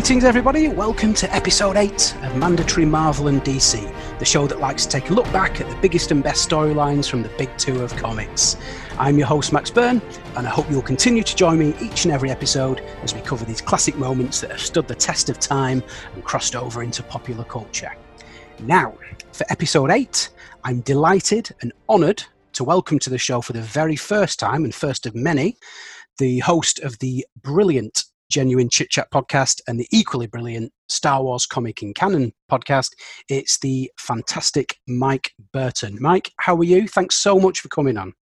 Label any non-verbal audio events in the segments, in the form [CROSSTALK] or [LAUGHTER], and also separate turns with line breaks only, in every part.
Greetings, everybody. Welcome to episode 8 of Mandatory Marvel and DC, the show that likes to take a look back at the biggest and best storylines from the big two of comics. I'm your host, Max Byrne, and I hope you'll continue to join me each and every episode as we cover these classic moments that have stood the test of time and crossed over into popular culture. Now, for episode 8, I'm delighted and honoured to welcome to the show for the very first time and first of many the host of the brilliant Genuine Chit Chat podcast and the equally brilliant Star Wars Comic in Canon podcast. It's the fantastic Mike Burton. Mike, how are you? Thanks so much for coming on.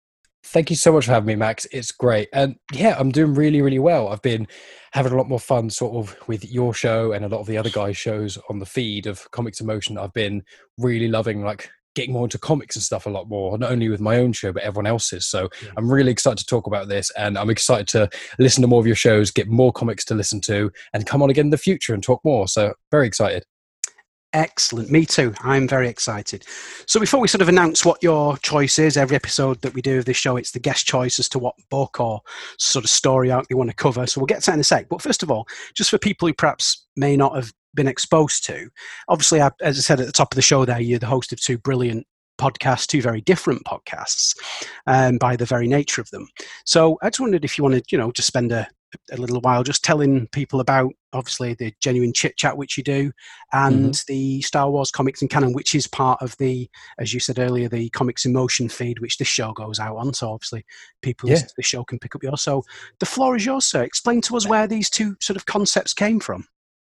Thank you so much for having me, Max. It's great. And yeah, I'm doing really, really well. I've been having a lot more fun sort of with your show and a lot of the other guys' shows on the feed of Comics in Motion. I've been really loving like getting more into comics and stuff a lot more, not only with my own show, but everyone else's. So yeah. I'm really excited to talk about this and I'm excited to listen to more of your shows, get more comics to listen to, and come on again in the future and talk more. So very excited.
Excellent. Me too. I'm very excited. So, before we sort of announce what your choice is, every episode that we do of this show, it's the guest choice as to what book or sort of story arc they want to cover. So, we'll get to that in a sec. But first of all, just for people who perhaps may not have been exposed to. Obviously, as I said at the top of the show, there you're the host of two brilliant podcasts, two very different podcasts, um, by the very nature of them. So I just wondered if you wanted, you know, just spend a, a little while just telling people about obviously the genuine chit chat which you do and mm-hmm. the star wars comics in canon which is part of the as you said earlier the comics in motion feed which this show goes out on so obviously people yeah. the show can pick up yours so the floor is yours sir explain to us where these two sort of concepts came from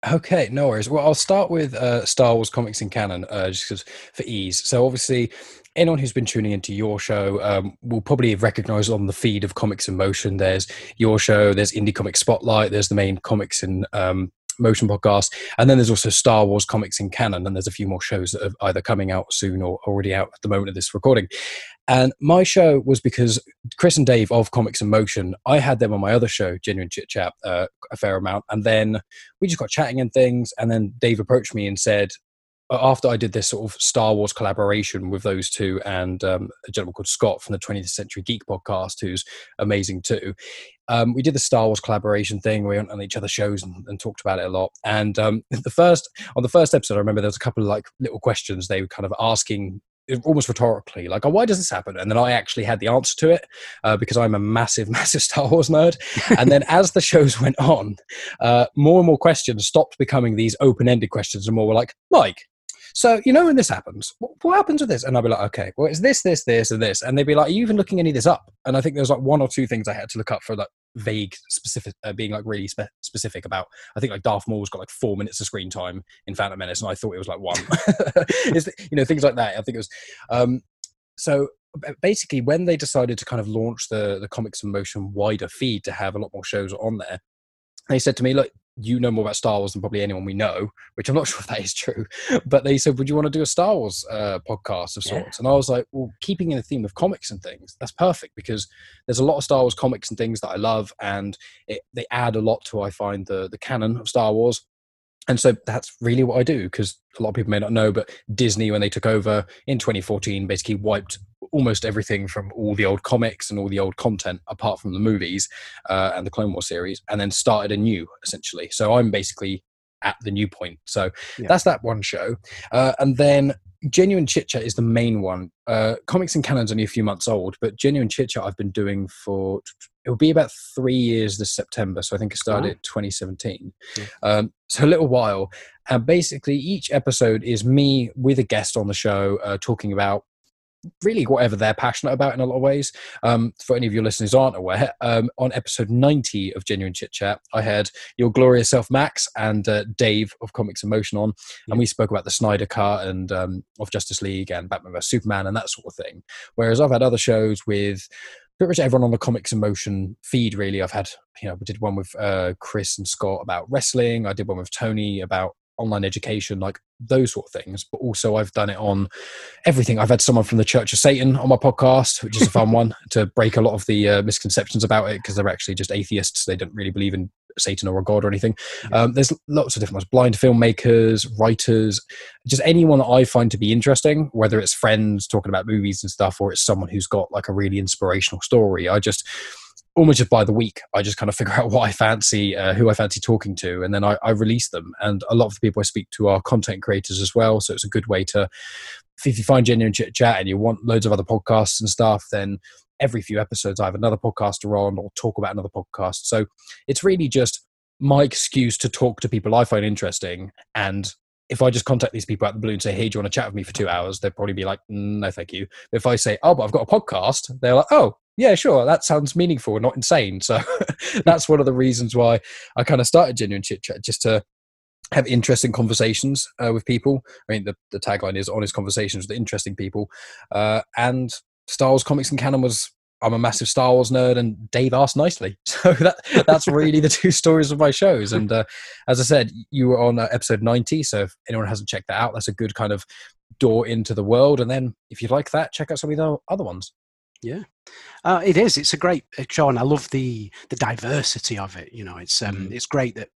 Okay, no worries. Well, I'll start with uh, Star Wars comics in canon, uh, just for ease. So, obviously, anyone who's been tuning into your show um, will probably recognize on the feed of Comics in Motion. There's your show, there's Indie Comic Spotlight, there's the main Comics in um, Motion podcast, and then there's also Star Wars comics in canon, and there's a few more shows that are either coming out soon or already out at the moment of this recording. And my show was because Chris and Dave of Comics in Motion, I had them on my other show, Genuine Chit Chat, uh, a fair amount. And then we just got chatting and things. And then Dave approached me and said, after I did this sort of Star Wars collaboration with those two and um, a gentleman called Scott from the 20th Century Geek podcast, who's amazing too, um, we did the Star Wars collaboration thing. We went on each other's shows and, and talked about it a lot. And um, [LAUGHS] the first on the first episode, I remember there was a couple of like little questions they were kind of asking almost rhetorically, like, oh, why does this happen? And then I actually had the answer to it uh, because I'm a massive, [LAUGHS] massive Star Wars nerd. and then as the shows went on, uh, more and more questions stopped becoming these open ended questions and more were like, Mike, so you know when this happens, what, what, happens with this? And I'd be like, okay, well it's this, this, this, and this, and they'd be like, are you even looking any of this up? And I think there's like one or two things I had to look up for like vague, specific, uh, being like really spe- specific about. I think like Darth Maul's got like four minutes of screen time in Phantom Menace, and I thought it was like one. [LAUGHS] you know things like that. I think it was. Um, so basically when they decided to kind of launch the the comics in motion wider feed to have a lot more shows on there they said to me look you know more about Star Wars than probably anyone we know, which I'm not [LAUGHS] sure if that is true. But they said, Would you want to do a Star Wars uh, podcast of sorts? Yeah. And I was like, Well, keeping in the theme of comics and things, that's perfect because there's a lot of Star Wars comics and things that I love, and it, they add a lot to, I find, the, the canon of Star Wars. And so that's really what I do because a lot of people may not know, but Disney, when they took over in 2014, basically wiped almost everything from all the old comics and all the old content, apart from the movies uh, and the Clone Wars series, and then started anew essentially. So I'm basically at the new point. So yeah. that's that one show, uh, and then Genuine Chit Chat is the main one. Uh, Comics in Canon's only a few months old, but Genuine Chit Chat I've been doing for it will be about three years this September. So I think I started oh. 2017. Yeah. Um, so a little while. And basically, each episode is me with a guest on the show uh, talking about really whatever they're passionate about in a lot of ways. Um, for any of your listeners aren't aware, um, on episode 90 of Genuine Chit Chat, I had your glorious self, Max, and uh, Dave of Comics in Motion on, and we spoke about the Snyder Cut and um, of Justice League and Batman vs Superman and that sort of thing. Whereas I've had other shows with pretty much everyone on the Comics in Motion feed. Really, I've had you know we did one with uh, Chris and Scott about wrestling. I did one with Tony about online education, like those sort of things. But also, I've done it on everything. I've had someone from the Church of Satan on my podcast, which is a fun [LAUGHS] one to break a lot of the uh, misconceptions about it because they're actually just atheists. They don't really believe in Satan or a god or anything. Um, there's lots of different ones blind filmmakers, writers, just anyone that I find to be interesting, whether it's friends talking about movies and stuff or it's someone who's got like a really inspirational story. I just almost just by the week, I just kind of figure [LAUGHS] out what I fancy, uh, who I fancy talking to, and then I, I release them. And a lot of the people I speak to are content creators as well, so it's a good way to. If you find genuine chit chat and you want loads of other podcasts and stuff, then every few episodes I have another podcaster on or talk about another podcast. So it's really just my excuse to talk to people I find interesting and if I just contact these people out the blue and say, "Hey, do you want to chat with me for two hours?" They'd probably be like, mm, "No, thank you." If I say, "Oh, but I've got a podcast," they're like, "Oh, yeah, sure, that sounds meaningful not insane." So [LAUGHS] that's one of the reasons why I kind of started genuine chit chat, just to have interesting conversations uh, with people. I mean, the, the tagline is "honest conversations with interesting people," uh, and Styles comics in canon was I'm a massive Star Wars nerd, and Dave asked nicely. [LAUGHS] So that that's really the two stories of my shows. And uh, as I said, you were on uh, episode 90. So if anyone hasn't checked that out, that's a good kind of door into the world. And then if you like that, check out some of the other ones.
Yeah, uh, it is. It's a great uh, show, and I love the the diversity of it. You know, it's um, mm. it's great that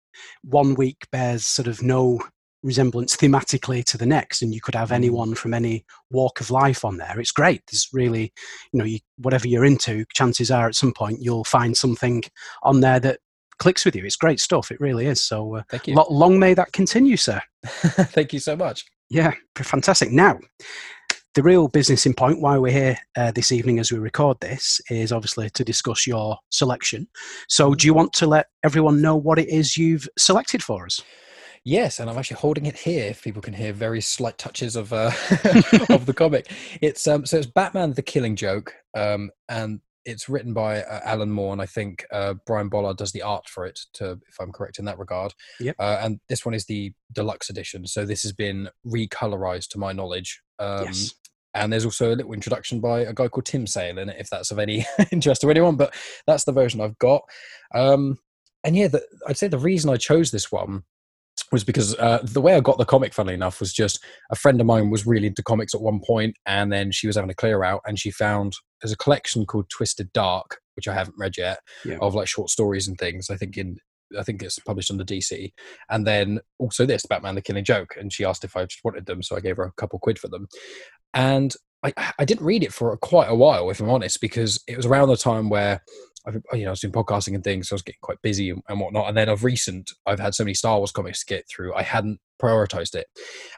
one week bears sort of no resemblance thematically to the next and you could have mm. anyone from any walk of life on there. It's great. There's really you know you, whatever you're into chances are at some point you'll find something on there that clicks with you. It's great stuff. It really is. So uh,
thank you.
long may that continue sir. [LAUGHS]
Thank you so much.
Yeah fantastic. Now the real business in point why we're here uh, this evening as we record this is obviously to discuss your selection. So do you want to let everyone know what it is you've selected for us
Yes, and I'm actually holding it here. If people can hear very slight touches of uh, [LAUGHS] [LAUGHS] of the comic, it's um, so it's Batman: The Killing Joke, um, and it's written by uh, Alan Moore, and I think uh, Brian Bolland does the art for it. To if I'm correct in that regard,
yep.
Uh, and this one is the deluxe edition, so this has been recolorized to my knowledge. Um, yes. And there's also a little introduction by a guy called Tim Sale in it, if that's of any [LAUGHS] interest to anyone. But that's the version I've got. Um, and yeah, the, I'd say the reason I chose this one was because uh, the way I got the comic, funnily enough, was just a friend of mine was really into comics at one point, and then she was having a clear out, and she found there's a collection called Twisted Dark, which I haven't read yet, yeah. of like short stories and things. I think in I think it's published under DC, and then also this Batman: The Killing Joke, and she asked if I just wanted them, so I gave her a couple quid for them, and I I didn't read it for quite a while, if I'm honest, because it was around the time where I've you know I was doing podcasting and things, so I was getting quite busy and, and, whatnot. And then of recent, I've had so many Star Wars comics to get through. I hadn't prioritized it.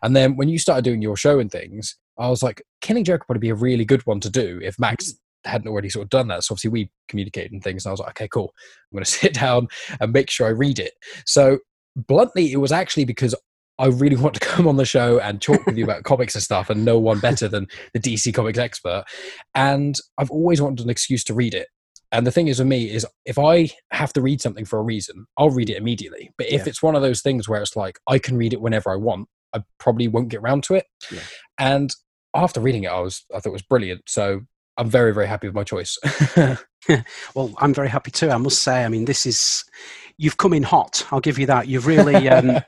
And then when you started doing your show and things, I was like, Killing Joke would probably be a really good one to do if Max mm-hmm. hadn't already sort of done that. So obviously we communicated and things, and I was like, okay, cool. I'm going [LAUGHS] to sit down and make sure I read it. So bluntly, it was actually because I really want to come on the show and talk with you about [LAUGHS] comics and stuff, and no one better than the DC Comics expert. And I've always wanted an excuse to read it. And the thing is with me is if I have to read something for a reason, I'll read it immediately. But if yeah. it's one of those things where it's like I can read it whenever I want, I probably won't get around to it. Yeah. And after reading it, I was I thought it was brilliant. So I'm very very happy with my choice. [LAUGHS] [LAUGHS]
well, I'm very happy too. I must say. I mean, this is you've come in hot. I'll give you that. You've really. Um,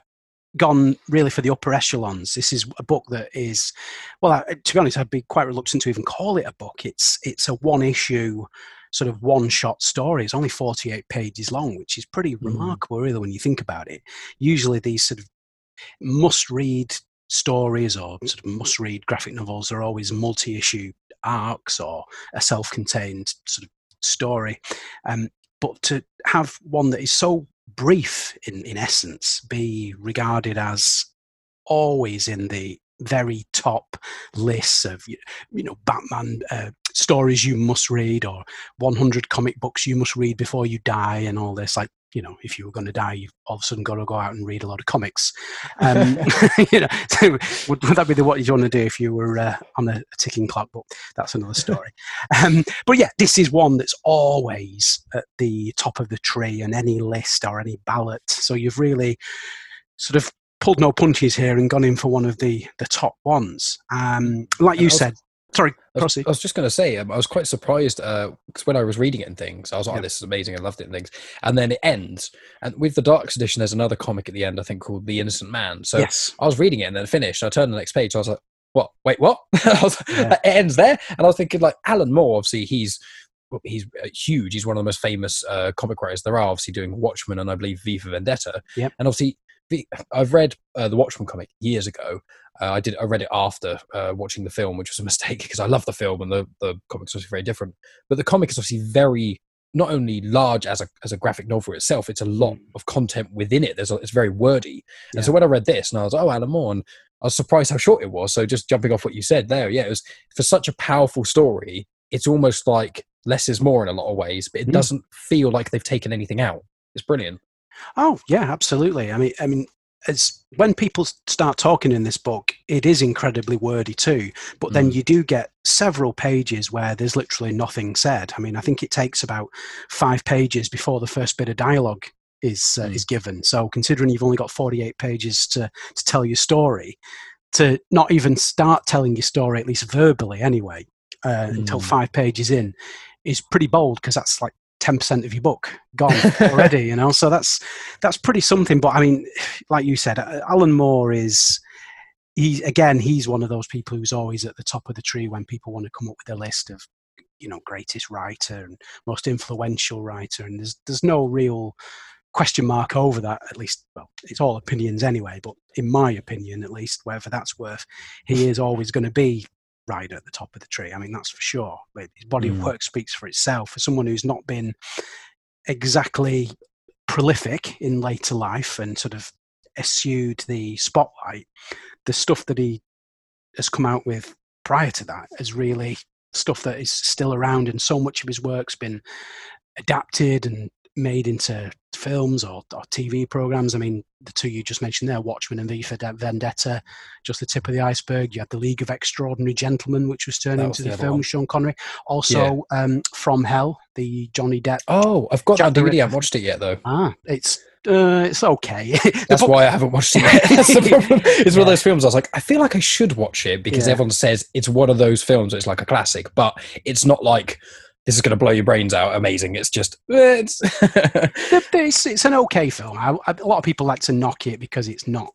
gone really for the upper echelons. This is a book that is, well, to be honest, I'd be quite reluctant to even call it a book. It's it's a one issue sort of one shot story. It's only 48 pages long, which is pretty mm. remarkable, really, when you think about it. Usually, these sort of must read stories or sort of must read graphic novels are always multi issue arcs or a self contained sort of story. Um, but to have one that is so brief in, in essence be regarded as always in the very top lists of you know Batman uh, stories you must read or 100 comic books you must read before you die and all this like you know if you were going to die you've all of a sudden got to go out and read a lot of comics. Um, [LAUGHS] [LAUGHS] you know so would, would, that be the what you want to do if you were uh, on a, a, ticking clock? But that's another story. [LAUGHS] Um, but yeah this is one that's always at the top of the tree in any list or any ballot. So you've really sort of pulled no punches here and gone in for one of the the top ones. Um, like you said Sorry,
I was, I was, just going to say, um, I was quite surprised because uh, when I was reading it and things, I was like, oh, this is amazing. I loved it and things. And then it ends. And with the Darks edition, there's another comic at the end, I think, called The Innocent Man. So
yes.
I was reading it and then it finished. I turned the next page. I was like, what? Wait, what? [LAUGHS] was, yeah. It ends there. And I was thinking, like, Alan Moore, obviously, he's he's uh, huge. He's one of the most famous uh, comic writers there are, obviously doing Watchmen and I believe V for Vendetta.
Yep.
And obviously, I've read uh, the Watchmen comic years ago. Uh, I did. I read it after uh, watching the film, which was a mistake [LAUGHS] because I love the film and the the comics was very different. But the comic is obviously very not only large as a as a graphic novel itself, it's a lot
Mm.
of content within it. There's a, it's very wordy,
Yeah.
and so when I read this, and I was like, oh Alan Moore, and I was surprised how short it was. So just jumping off what you said there, yeah, it was for such a powerful story. It's almost like less is more in a lot of ways, but it
Mm.
doesn't feel like they've taken anything out. It's brilliant.
Oh yeah, absolutely. I mean, I mean, it's when people start talking in this book, it is incredibly wordy too. But then
Mm.
you do get several pages where there's literally nothing said. I mean, I think it takes about five pages before the first bit of dialogue is uh,
Mm.
is given. So considering you've only got 48 pages to to tell your story, to not even start telling your story at least verbally anyway uh, until
Mm.
five pages in is pretty bold because that's like 10% of your book gone [LAUGHS] already you know? So that's that's pretty something but i mean like you said uh, alan moore is he again he's one of those people who's always at the top of the tree when people want to come up with a list of you know greatest writer and most influential writer and there's there's no real question mark over that at least well it's all opinions anyway but in my opinion at least whatever that's worth he is always going to be right at the top of the tree i mean that's for sure but his body
Mm.
of work speaks for itself for someone who's not been exactly prolific in later life and sort of eschewed the spotlight the stuff that he has come out with prior to that is really stuff that is still around and so much of his work's been adapted and made into films or, or TV programs. I mean, the two you just mentioned there, Watchmen and V for Vendetta, just the tip of the iceberg. You had The League of Extraordinary Gentlemen, which was turned
That
into
was
the,
the
film
one.
with Sean Connery. Also, um, From Hell, the Johnny Depp.
Oh, I've got
Jack
that
the
DVD. I haven't watched it yet though.
Ah, it's uh, it's okay. [LAUGHS]
That's
book-
why I haven't watched it yet. [LAUGHS] That's the problem. [LAUGHS] It's one of those films I was like, I feel like I should watch it because
Yeah.
everyone says it's one of those films It's like a classic, but it's not like this is going to blow your brains out. Amazing. It's just, it's [LAUGHS]
it's, it's an okay film. I, I, a lot of people like to knock it because it's not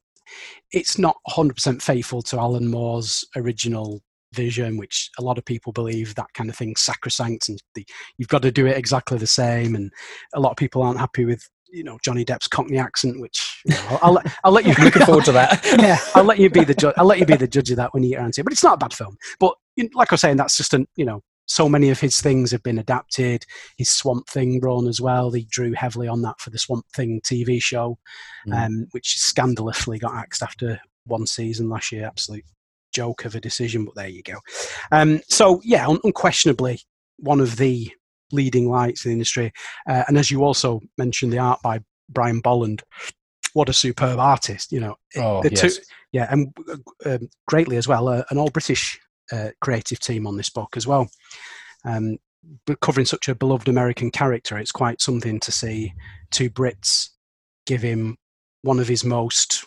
it's not 100% faithful to Alan Moore's original vision, which a lot of people believe that kind of thing sacrosanct and the, you've got to do it exactly the same. And a lot of people aren't happy with you know Johnny Depp's Cockney accent, which you know, I'll, I'll, let- I'll let you [LAUGHS]
looking forward to that. [LAUGHS]
yeah, I'll let you be the judge. I'll let you be the judge of that when you get around to it. But it's not a bad film. But like I was saying, that's just an you know so many of his things have been adapted. His Swamp Thing run as well. He drew heavily on that for the Swamp Thing TV show,
Mm.
um, which scandalously got axed after one season last year. Absolute joke of a decision, but there you go. Um, so yeah, un- unquestionably one of the leading lights in the industry. Uh, and as you also mentioned, the art by Brian Bolland. What a superb artist! You know,
Oh,
the two,
yes.
yeah, and uh, um, greatly as well, uh, an all British uh, creative team on this book as well. Um, but covering such a beloved American character, it's quite something to see two Brits give him one of his most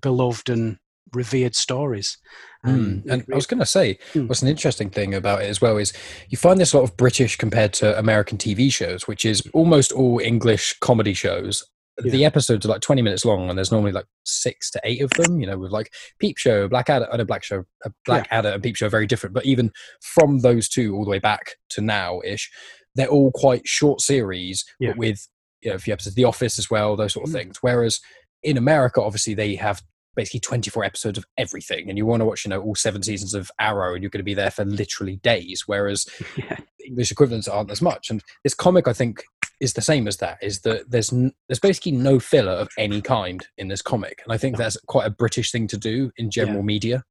beloved and revered stories. Um,
Mm. And I was going to say,
Mm.
what's an interesting thing about it as well is you find this a lot of British compared to American TV shows, which is almost all English comedy shows. The episodes are like 20 minutes long, and there's normally like six to eight of them, you know, with like Peep Show, Black Adder, and a Black Show, a Black Adder and Peep Show are very different. But even from those two all the way back to now ish, they're all quite short series,
Yeah.
but with you know, a few episodes of The Office as well, those sort of
Mm.
things. Whereas in America, obviously, they have basically 24 episodes of everything and you want to watch you know all seven seasons of arrow and you're going to be there for literally days whereas [LAUGHS]
Yeah.
english equivalents aren't as much and this comic i think is the same as that is that there's n- there's basically no filler of any kind in this comic and i think that's quite a british thing to do in general media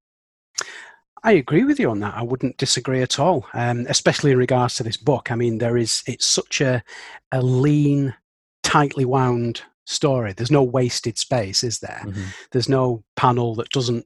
I agree with you on that. I wouldn't disagree at all, um, especially in regards to this book. I mean, there is it's such a a lean, tightly wound story. There's no wasted space, is there? There's no panel that doesn't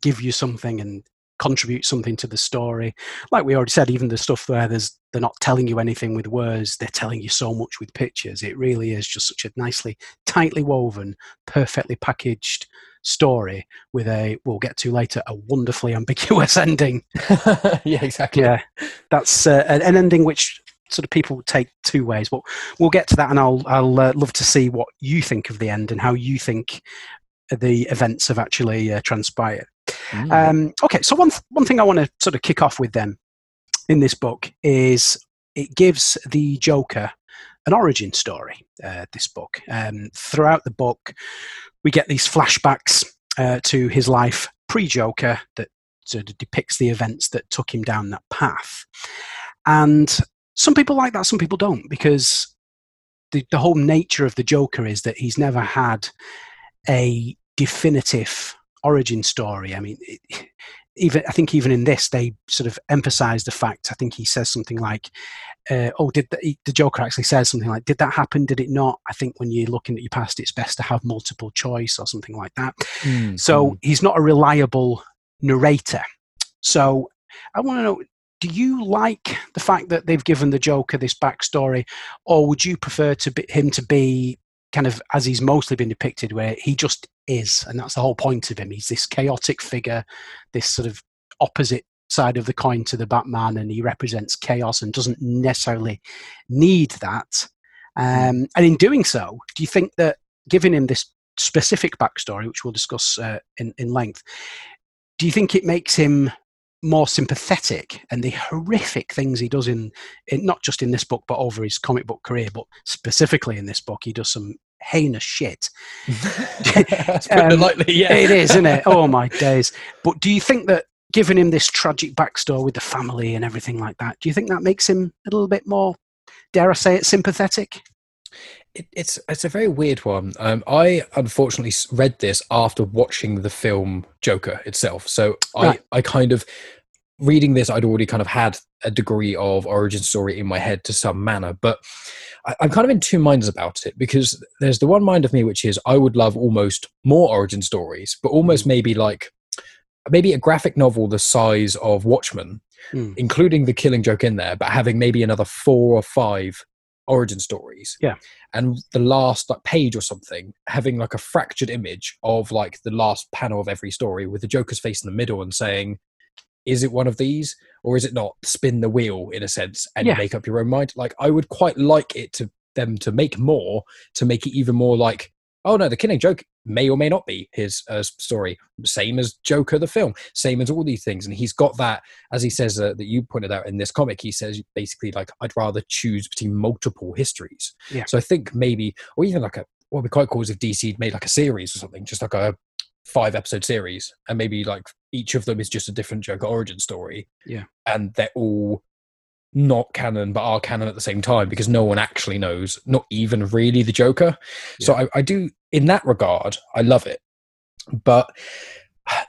give you something and contribute something to the story. Like we already said, even the stuff where there's they're not telling you anything with words, they're telling you so much with pictures. It really is just such a nicely, tightly woven, perfectly packaged story with a we'll get to later a wonderfully [LAUGHS] ambiguous ending. [LAUGHS]
yeah exactly
Yeah, that's uh, an ending which sort of people take two ways, but we'll get to that, and I'll I'll uh, love to see what you think of the end and how you think the events have actually uh, transpired.
Mm.
Um, okay, so one th- one thing I want to sort of kick off with then in this book is it gives the Joker an origin story. Uh, this book um, throughout the book, we get these flashbacks uh, to his life pre-Joker that sort of depicts the events that took him down that path, and some people like that, some people don't, because the, the whole nature of the Joker is that he's never had a definitive origin story. I mean, it, even I think even in this they sort of emphasize the fact. I think he says something like, uh, "Oh, did the, the, Joker actually says something like, did that happen? Did it not?" I think when you're looking at your past, it's best to have multiple choice or something like that. Mm, so mm. he's not a reliable narrator. So I want to know. Do you like the fact that they've given the Joker this backstory, or would you prefer to be, him to be kind of as he's mostly been depicted, where he just is, and that's the whole point of him. He's this chaotic figure, this sort of opposite side of the coin to the Batman, and he represents chaos and doesn't necessarily need that. Hmm. Um, and in doing so, do you think that giving him this specific backstory, which we'll discuss uh, in, in length, do you think it makes him more sympathetic and the horrific things he does in, in, not just in this book but over his comic book career but specifically in this book he does some heinous shit. [LAUGHS] [LAUGHS]
Um, lightly, yeah.
it is isn't it? Oh my [LAUGHS] days. But do you think that giving him this tragic backstory with the family and everything like that do you think that makes him a little bit more dare i say it sympathetic
it, it's it's a very weird one. Um, I unfortunately read this after watching the film Joker itself, so right. I I kind of reading this I'd already kind of had a degree of origin story in my head to some manner, but I, I'm kind of in two minds about it because there's the one mind of me which is I would love almost more origin stories, but almost mm. maybe like maybe a graphic novel the size of Watchmen, mm. including the Killing Joke in there, but having maybe another four or five origin stories.
Yeah.
And the last like page or something having like a fractured image of like the last panel of every story with the Joker's face in the middle and saying, is it one of these or is it not? Spin the wheel in a sense and yeah. make up your own mind. Like I would quite like it to them to make more to make it even more like oh no, the Killing Joke may or may not be his uh, story. Same as Joker the film, same as all these things. And he's got that, as he says uh, that you pointed out in this comic. He says basically like I'd rather choose between multiple histories.
Yeah.
So I think maybe, or even like a what would be quite cool is if DC made like a series or something, just like a five episode series, and maybe like each of them is just a different Joker origin story.
Yeah.
And they're all not canon but are canon at the same time because no one actually knows not even really the joker. Yeah. so I, I, do in that regard i love it. But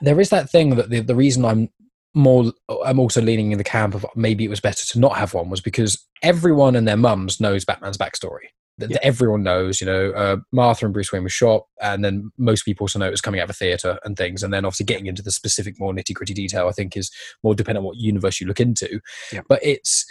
there is that thing that the, the reason i'm more i'm also leaning in the camp of maybe it was better to not have one was because everyone and their mums knows batman's backstory that yeah. everyone knows, you know, uh, Martha and Bruce Wayne were shot, and then most people also know it was coming out of a theater and things. And then obviously getting into the specific, more nitty gritty detail, I think is more dependent on what universe you look into.
Yeah.
But it's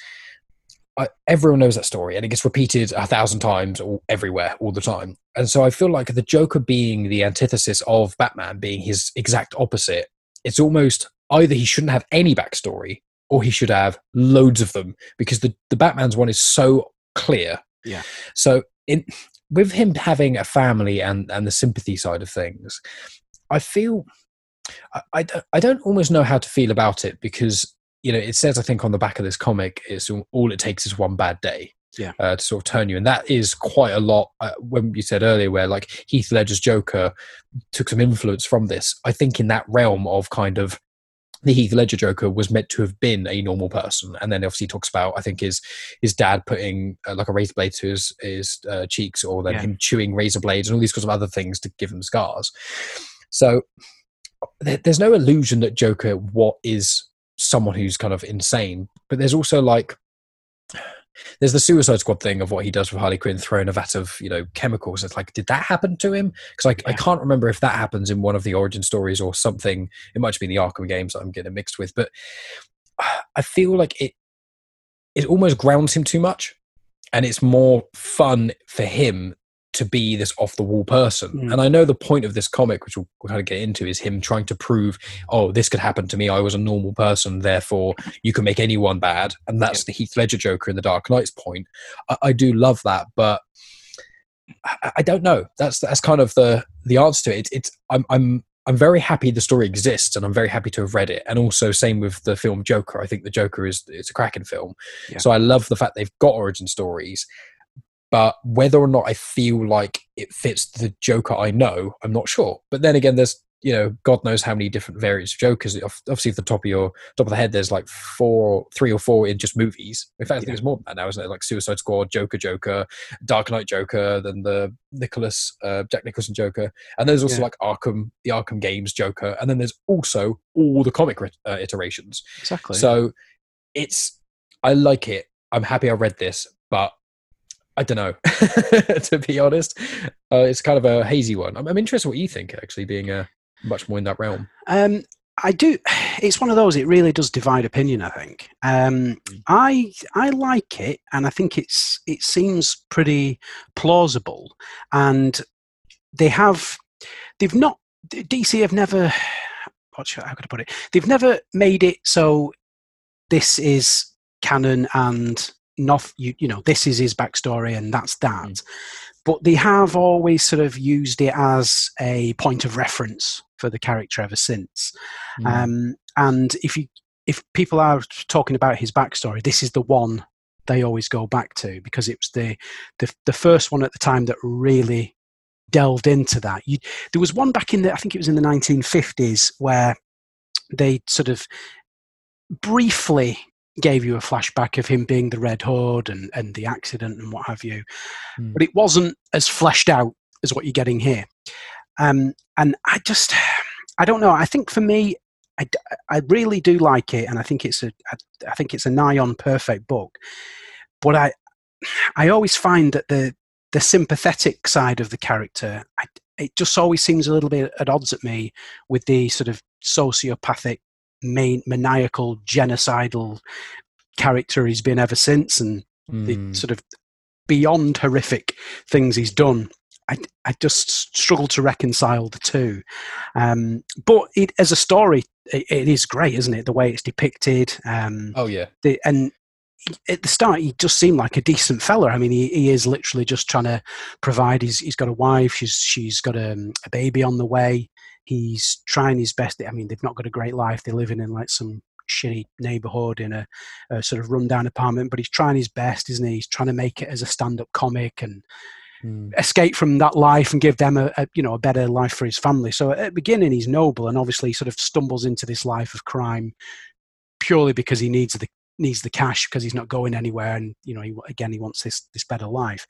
everyone knows that story, and it gets repeated a thousand times all, everywhere, all the time. And so I feel like the Joker being the antithesis of Batman, being his exact opposite, it's almost either he shouldn't have any backstory or he should have loads of them because the the Batman's one is so clear
yeah.
So in with him having a family and and the sympathy side of things, I feel I, I, I don't almost know how to feel about it because you know it says I think on the back of this comic is all it takes is one bad day
yeah.
uh, to sort of turn you. And that is quite a lot uh, when you said earlier where like heath ledger's joker took some influence from this. I think in that realm of kind of the Heath Ledger Joker was meant to have been a normal person, and then obviously talks about I think his his dad putting uh, like a razor blade to his his uh, cheeks, or then yeah. him chewing razor blades and all these sorts of other things to give him scars. So th- there's no illusion that Joker what is someone who's kind of insane, but there's also like there's the Suicide Squad thing of what he does with Harley Quinn throwing a vat of you know chemicals. It's like, did that happen to him? Because I, yeah. I can't remember if that happens in one of the origin stories or something. It might be in the Arkham games that I'm getting mixed with, but [SIGHS] I feel like it it almost grounds him too much, and it's more fun for him to be this off the wall person. Mm. And I know the point of this comic, which we'll, kind of get into, is him trying to prove, oh, this could happen to me. I was a normal person, therefore you can make anyone bad. And that's yeah. the Heath Ledger Joker in the Dark Knight's point. I, I do love that, but I, I, don't know. That's that's kind of the the answer to it. It's, it's I'm I'm I'm very happy the story exists, and I'm very happy to have read it. And also, same with the film Joker. I think the Joker is it's a cracking film. Yeah. So I love the fact they've got origin stories but whether or not I feel like it fits the Joker I know, I'm not sure. But then again, there's you know, God knows how many different variants of Jokers. Obviously, at the top of your top of the head, there's like four, three or four in just movies. In fact, I think there's more than that now, isn't it? Like Suicide Squad, Joker, Joker, Dark Knight Joker, then the Nicholas, uh, Jack Nicholson Joker, and there's also yeah. like Arkham, the Arkham games Joker, and then there's also all the comic uh, iterations.
Exactly.
So it's, I like it. I'm happy I read this, but I don't know, [LAUGHS] to be honest. Uh, it's kind of a hazy one. I'm, I'm, interested what you think, actually, being a much more in that realm?
Um, I do. [SIGHS] It's one of those. It really does divide opinion. I think. Um, mm. I I like it, and I think it's it seems pretty plausible, and they have they've not DC have never. [SIGHS] What should, how could I put it? They've never made it so this is canon and not you, you know this is his backstory and that's that. Mm but they have always sort of used it as a point of reference for the character ever since. Mm. Um, and if you if people are talking about his backstory, this is the one they always go back to because it was the the, the first one at the time that really delved into that. You, there was one back in the I think it was in the 1950s where they sort of briefly gave you a flashback of him being the Red Hood and, and the accident and what have you. Mm. But it wasn't as fleshed out as what you're getting here. Um, and I just, I don't know. I think for me, I, I really do like it, and I think it's a, I think it's a nigh on perfect book. But I, I always find that the the sympathetic side of the character, I, it just always seems a little bit at odds at me with the sort of sociopathic main, maniacal, genocidal character he's been ever since, and mm. the hmm. sort of beyond horrific things he's done. I, I just struggle to reconcile the two. Um, but it, as a story, it, it is great, isn't it? The way it's depicted. Um,
oh yeah.
The, and at the start, he just seemed like a decent fella. I mean, he, he is literally just trying to provide. He's, he's got a wife. She's she's got a, a baby on the way he's trying his best. I mean, they've not got a great life. They're living in like some shitty neighborhood in a, a sort of rundown apartment, but he's trying his best, isn't he? He's trying to make it as a stand-up comic and mm. escape from that life and give them a, a, you know a better life for his family. So at the beginning, he's noble and obviously sort of stumbles into this life of crime purely because he needs the needs the cash because he's not going anywhere, and you know he, again he wants this this better life,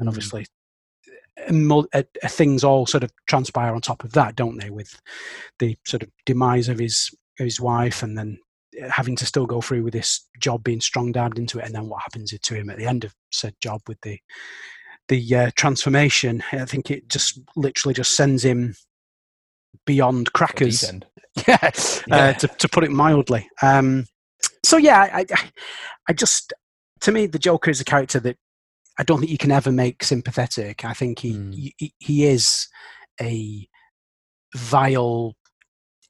and hmm. obviously things all sort of transpire on top of that, don't they? With the sort of demise of his his wife, and then uh, having to still go through with this job being strong down into it, and then what happens to him at the end of said job with the the uh, transformation. I think it just literally just sends him beyond crackers. [LAUGHS] yeah, uh, yeah. Uh, to to put it mildly. Um, so yeah, I, I, I just to me the Joker is a character that I don't think you can ever make sympathetic. I think he mm. he, he, is a vile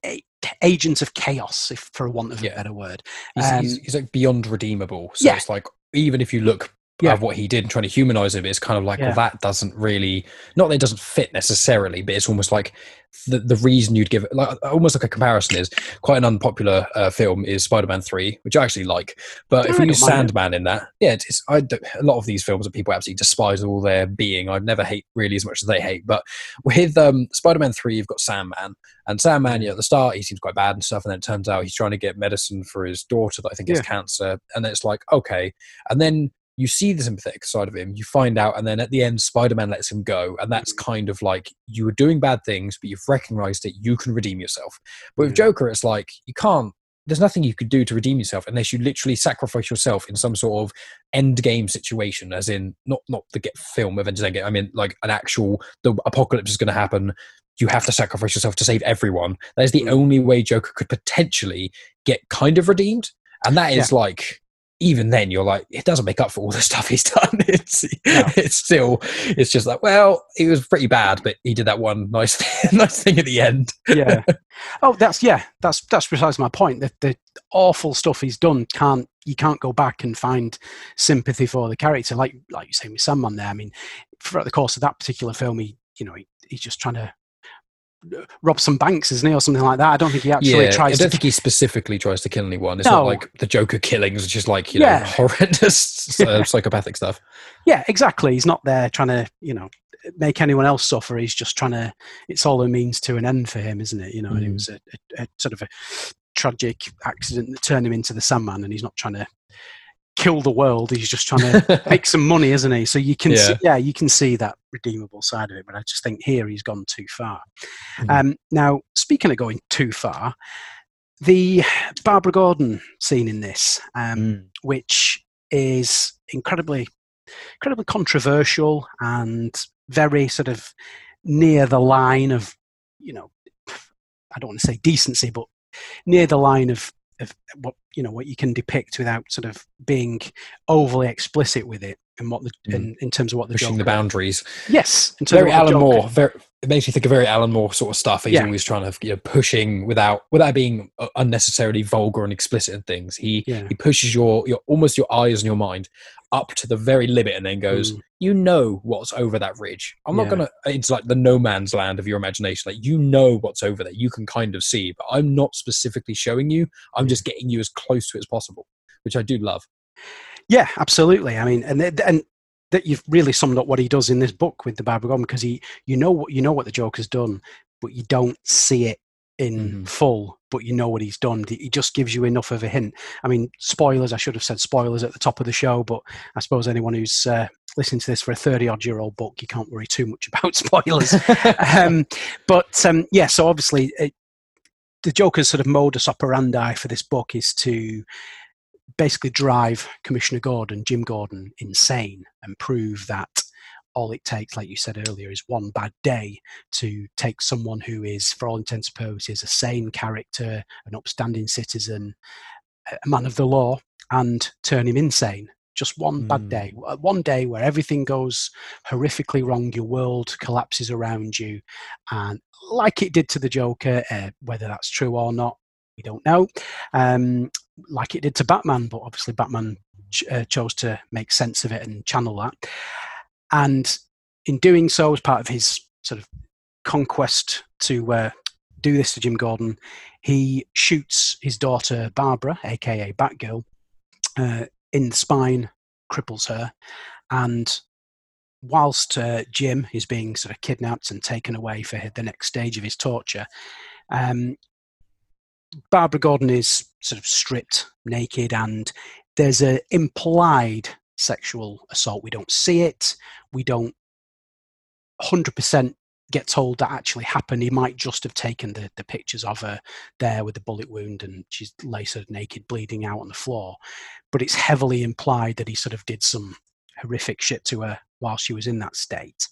a, agent of chaos, if for want of yeah. a better word.
He's, um, he's, he's, like beyond redeemable. So yeah. it's like even if you look yeah. of what he did and trying to humanize him, it's kind of like, yeah. well, that doesn't really, not that it doesn't fit necessarily, but it's almost like the, the reason you'd give it, like almost like a comparison is quite an unpopular uh, film is Spider-Man 3, which I actually like. But if you use Sandman it. in that, yeah, it's, I a lot of these films that people absolutely despise all their being, I'd never hate really as much as they hate. But with um, Spider-Man 3, you've got Sandman. And Sandman, yeah, at the start, he seems quite bad and stuff. And then it turns out he's trying to get medicine for his daughter that I think yeah. has cancer. And it's like, okay. And then you see the sympathetic side of him, you find out, and then at the end, Spider Man lets him go. And that's mm. kind of like you were doing bad things, but you've recognized it, you can redeem yourself. But with Joker, it's like you can't, there's nothing you could do to redeem yourself unless you literally sacrifice yourself in some sort of end game situation, as in not not the get film Avengers Endgame. I mean, like an actual the apocalypse is going to happen. You have to sacrifice yourself to save everyone. That is the mm. only way Joker could potentially get kind of redeemed, and that is yeah. like even then you're like it doesn't make up for all the [LAUGHS] stuff he's done. [LAUGHS] It's no. it's still it's just like well he was pretty bad but he did that one nice [LAUGHS] nice thing at the end.
Yeah. Oh that's yeah that's that's precisely my point that the awful stuff he's done can't you can't go back and find sympathy for the character. Like like you say with Sandman there I mean throughout the course of that particular film he you know he, he's just trying to rob some banks, isn't he, or something like that? I don't think he actually
yeah,
tries.
I don't to... think he specifically tries to kill anyone. It's no. not like the Joker killings, which is like you know [LAUGHS] horrendous uh, psychopathic stuff.
Yeah, exactly. He's not there trying to you know make anyone else suffer. He's just trying to. It's all a means to an end for him, isn't it? You know, mm. and it was a, a, a, sort of a tragic accident that turned him into the Sandman, and he's not trying to kill the world. He's just trying to [LAUGHS] make some money, isn't he? So you can, yeah. See, yeah, you can see that redeemable side of it. But I just think here he's gone too far. Mm. Um, now, speaking of going too far, the Barbara Gordon scene in this, um, mm. which is incredibly, incredibly controversial and very sort of near the line of, you know, I don't want to say decency, but near the line of of what you know what you can depict without sort of being overly explicit with it and what the mm. in, in terms of what the
pushing the boundaries.
Yes,
very Alan Moore. Very, it makes me think of very Alan Moore sort of stuff. He's yeah. always trying to you know pushing without without being uh, unnecessarily vulgar and explicit in things. He yeah. he pushes your your almost your eyes and your mind up to the very limit and then goes, mm. you know what's over that ridge. I'm yeah. not gonna. It's like the no man's land of your imagination. Like you know what's over there. You can kind of see, but I'm not specifically showing you. I'm just getting you as close to it as possible, which I do love.
Yeah, absolutely. I mean, and and that you've really summed up what he does in this book with the Barbara Gordon because he, you know what you know what the Joker's done, but you don't see it in mm-hmm. full, but you know what he's done. He just gives you enough of a hint. I mean, spoilers. I should have said spoilers at the top of the show, but I suppose anyone who's uh, listening to this for a thirty-odd-year-old book, you can't worry too much [LAUGHS] about spoilers. [LAUGHS] um, but um, yeah, so obviously, it, the Joker's sort of modus operandi for this book is to basically drive Commissioner Gordon, Jim Gordon, insane and prove that all it takes, like you said earlier, is one bad day to take someone who is, for all intents and purposes, a sane character, an upstanding citizen, a man of the law, and turn him insane. Just one mm. bad day. Uh, one day where everything goes horrifically wrong, your world collapses around you, and like it did to the Joker, uh, whether that's true or not, we don't know. Um, like it did to Batman, but obviously Batman ch- uh, chose to make sense of it and channel that. And in doing so, as part of his sort of conquest to uh, do this to Jim Gordon, he shoots his daughter Barbara, aka Batgirl, uh, in the spine, cripples her, and whilst uh, Jim is being sort of kidnapped and taken away for the next stage of his torture, um, Barbara Gordon is sort of stripped naked, and there's an implied sexual assault. We don't see it. We don't 100% get told that actually happened. He might just have taken the, the pictures of her there with the bullet wound and she's of naked, bleeding out on the floor. But it's heavily implied that he sort of did some horrific shit to her while she was in that state.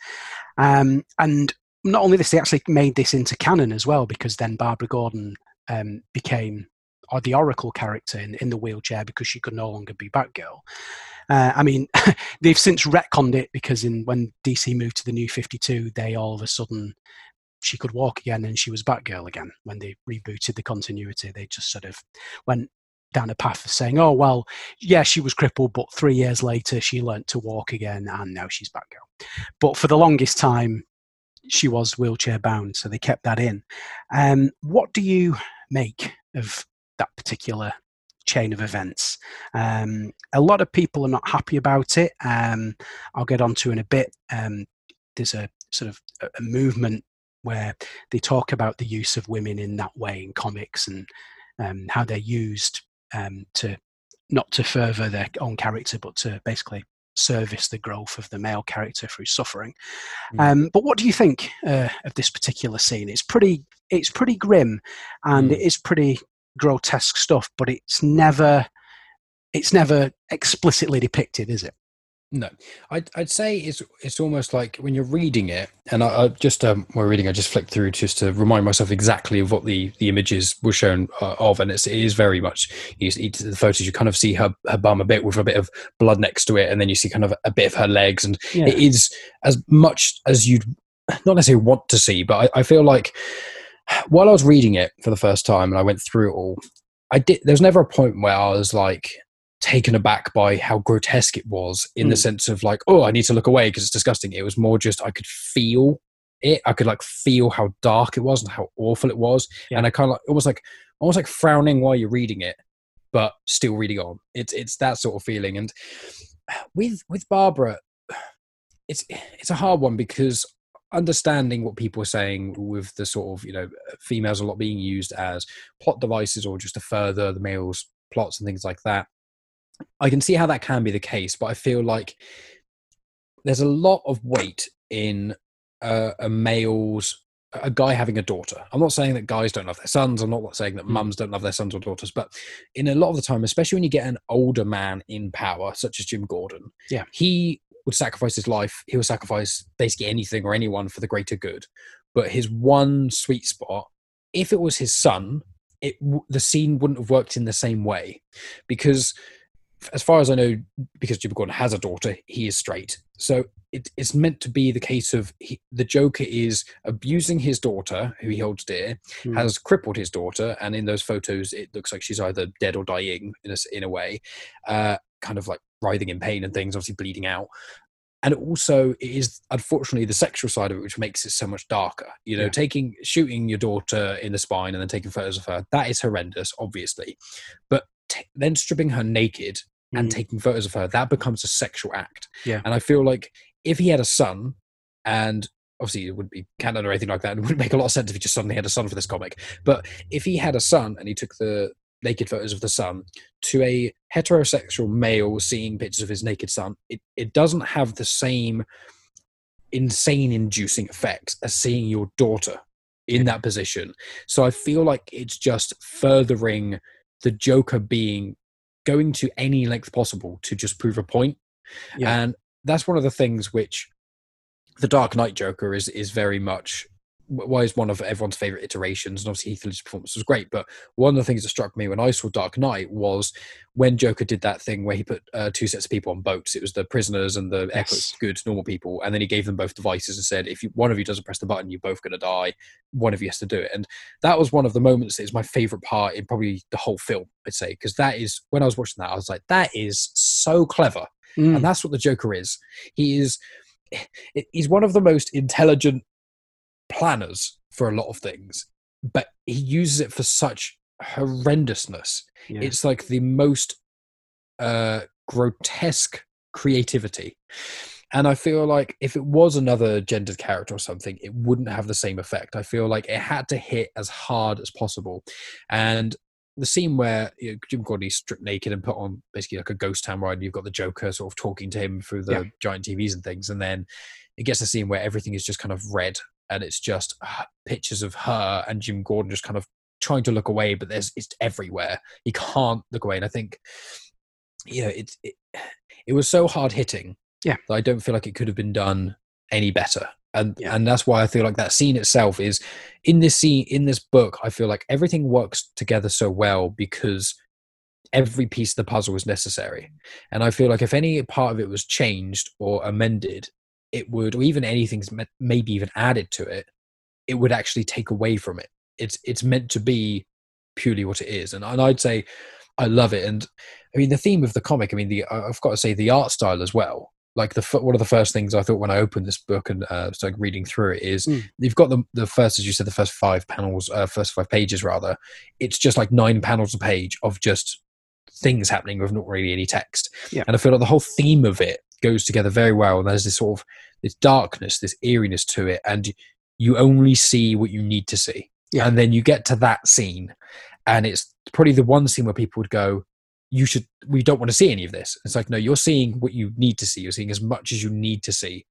Um, and not only this, they actually made this into canon as well because then Barbara Gordon um, became or the Oracle character in, in the wheelchair because she could no longer be Batgirl. Uh, I mean, [LAUGHS] they've since retconned it because in when DC moved to the New Fifty Two, they all of a sudden she could walk again and she was Batgirl again. When they rebooted the continuity, they just sort of went down a path of saying, "Oh well, yeah, she was crippled, but three years later she learnt to walk again, and now she's Batgirl." But for the longest time, she was wheelchair bound, so they kept that in. Um, what do you make of that particular chain of events. Um, a lot of people are not happy about it. Um, I'll get onto in a bit. Um, there's a sort of a movement where they talk about the use of women in that way in comics and um, how they're used um, to not to further their own character, but to basically service the growth of the male character through suffering. Mm. Um, but what do you think uh, of this particular scene? It's pretty, it's pretty grim, and mm. it is pretty grotesque stuff, but it's never, it's never explicitly depicted, is it?
No, I'd, I'd say it's it's almost like when you're reading it, and I, I just um, while reading, I just flicked through just to remind myself exactly of what the, the images were shown uh, of, and it's, it is very much you see the photos. You kind of see her her bum a bit with a bit of blood next to it, and then you see kind of a bit of her legs, and yeah. it is as much as you'd not necessarily want to see, but I, I feel like while I was reading it for the first time and I went through it all, I did. There was never a point where I was like, taken aback by how grotesque it was in mm. the hmm. sense of like oh i need to look away because it's disgusting it was more just i could feel it i could like feel how dark it was and how awful it was yeah. and i kind of like almost like almost like frowning while you're reading it but still reading on it's it's that sort of feeling and with with barbara it's it's a hard one because understanding what people are saying with the sort of you know females a lot being used as plot devices or just to further the males plots and things like that i can see how that can be the case but i feel like there's a lot of weight in uh, a male's a guy having a daughter. I'm not saying that guys don't love their sons. I'm not saying that mm. mums don't love their sons or daughters, but in a lot of the time, especially when you get an older man in power, such as Jim Gordon,
yeah,
he would sacrifice his life. He would sacrifice basically anything or anyone for the greater good. But his one sweet spot, if it was his son, it the scene wouldn't have worked in the same way because as far as I know, because Jim Gordon has a daughter, he is straight. So it, it's meant to be the case of he, the Joker is abusing his daughter, who he holds dear, mm. has crippled his daughter, and in those photos, it looks like she's either dead or dying in a, in a way, uh, kind of like writhing in pain and things, obviously bleeding out. And also, it is unfortunately the sexual side of it, which makes it so much darker. You know, yeah. taking shooting your daughter in the spine and then taking photos of her that is horrendous, obviously, but T- then stripping her naked and mm. taking photos of her, that becomes a sexual act.
Yeah.
And I feel like if he had a son, and obviously it wouldn't be canon or anything like that, it wouldn't make a lot of sense if he just suddenly had a son for this comic. But if he had a son and he took the naked photos of the son to a heterosexual male seeing pictures of his naked son, it, it doesn't have the same insane inducing effect as seeing your daughter in that position. So I feel like it's just furthering the Joker being going to any length possible to just prove a point. Yeah. And that's one of the things which the Dark Knight Joker is is very much why is one of everyone's favorite iterations, and obviously Heath Ledger's performance was great. But one of the things that struck me when I saw Dark Knight was when Joker did that thing where he put uh, two sets of people on boats. It was the prisoners and the yes. good normal people, and then he gave them both devices and said, "If you, one of you doesn't press the button, you're both going to die. One of you has to do it." And that was one of the moments that is my favorite part in probably the whole film. I'd say because that is when I was watching that, I was like, "That is so clever," mm. and that's what the Joker is. He is [SIGHS] he's one of the most intelligent planners for a lot of things, but he uses it for such horrendousness. Yeah. It's like the most uh, grotesque creativity. And I feel like if it was another gendered character or something, it wouldn't have the same effect. I feel like it had to hit as hard as possible. And the scene where you know, Jim Gordon stripped naked and put on basically like a ghost town ride, and you've got the Joker sort of talking to him through the yeah. giant TVs and things, and then it gets a scene where everything is just kind of red and it's just uh, pictures of her and Jim Gordon just kind of trying to look away, but there's it's everywhere. He can't look away, and I think you know it it, it was so hard hitting.
Yeah,
I don't feel like it could have been done any better. And yeah. and that's why I feel like that scene itself is in this scene in this book. I feel like everything works together so well because every piece of the puzzle was necessary. And I feel like if any part of it was changed or amended, it would, or even anything's maybe even added to it, it would actually take away from it. It's it's meant to be purely what it is, and and I'd say I love it. And I mean, the theme of the comic. I mean, the I've got to say the art style as well. Like the one of the first things I thought when I opened this book and uh, started reading through it is mm. you've got the the first, as you said, the first five panels, uh, first five pages rather. It's just like nine panels a page of just things happening with not really any text.
Yeah.
And I feel like the whole theme of it goes together very well. And there's this sort of this darkness, this eeriness to it, and you only see what you need to see.
Yeah.
And then you get to that scene, and it's probably the one scene where people would go, "You should. We don't want to see any of this." It's like, no, you're seeing what you need to see. You're seeing as much as you need to see,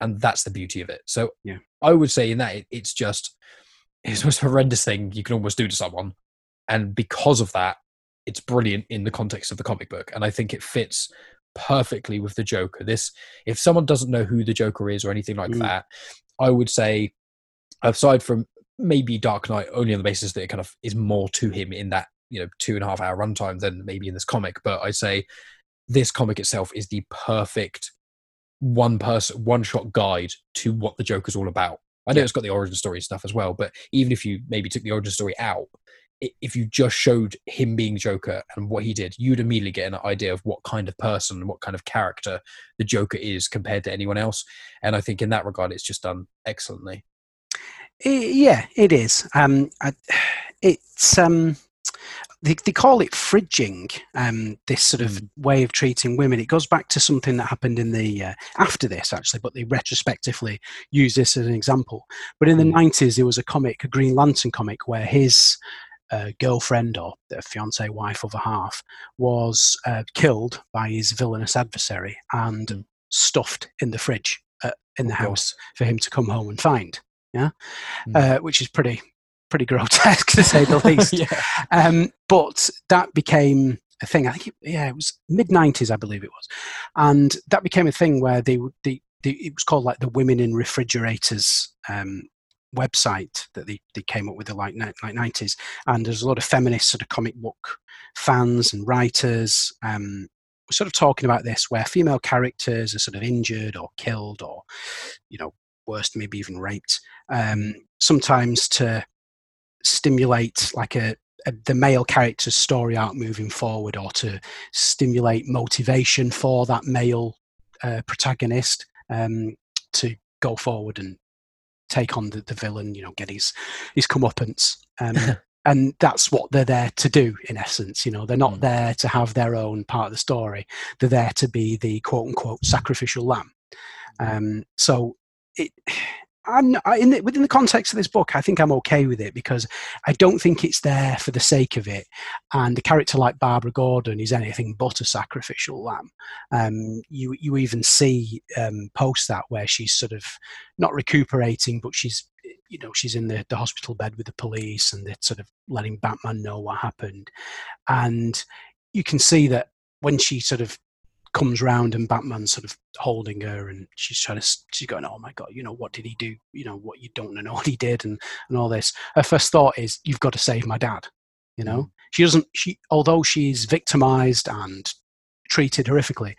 and that's the beauty of it. So,
yeah,
I would say in that it, it's just it's the most horrendous thing you can almost do to someone, and because of that, it's brilliant in the context of the comic book, and I think it fits perfectly with the Joker. This, if someone doesn't know who the Joker is or anything like mm. that, I would say, aside from maybe Dark Knight, only on the basis that it kind of is more to him in that you know two and a half hour runtime than maybe in this comic. But I'd say this comic itself is the perfect one person, one shot guide to what the Joker's all about. I know yeah. it's got the origin story stuff as well, but even if you maybe took the origin story out, if you just showed him being Joker and what he did, you'd immediately get an idea of what kind of person, and what kind of character the Joker is compared to anyone else. And I think in that regard, it's just done excellently.
Yeah, it is. Um, I, it's um, they, they call it fridging. Um, this sort of
Mm.
way of treating women. It goes back to something that happened in the uh, after this actually, but they retrospectively use this as an example. But in the
Mm.
nineties, there was a comic, a Green Lantern comic, where his uh, girlfriend or the fiance, wife, other half was uh, killed by his villainous adversary and
Mm.
stuffed in the fridge uh, in the
Oh, God.
house for him to come home and find. Yeah,
Mm.
uh, which is pretty pretty grotesque [LAUGHS] to say the [LAUGHS] least.
yeah.
Um, but that became a thing. I think, it, yeah, it was mid '90s, I believe it was, and that became a thing where they, they it was called like the Women in Refrigerators um, website that they, they came up with the like like '90s, and there's a lot of feminist sort of comic book fans and writers. Um, sort of talking about this, where female characters are sort of injured or killed, or you know, worst maybe even raped. Um, sometimes to stimulate like a, a the male character's story arc moving forward or to stimulate motivation for that male uh, protagonist um, to go forward and take on the, the villain you know get his his comeuppance. Um, [LAUGHS] and that's what they're there to do in essence you know. They're not
Mm.
there to have their own part of the story. They're there to be the quote unquote sacrificial lamb. Um, so it I'm I, in the, within the context of this book, I think I'm okay with it because I don't think it's there for the sake of it. And a character like Barbara Gordon is anything but a sacrificial lamb. Um, you you even see um, post that where she's sort of not recuperating, but she's you know she's in the, the hospital bed with the police and they're sort of letting Batman know what happened, and you can see that when she sort of comes round and Batman's sort of holding her and she's trying to she's going oh my god you know what did he do? You know what you don't know [LAUGHS] what he did and and all this. Her first thought is you've got to save my dad you know?
Mm.
she doesn't she although she's victimized and treated horrifically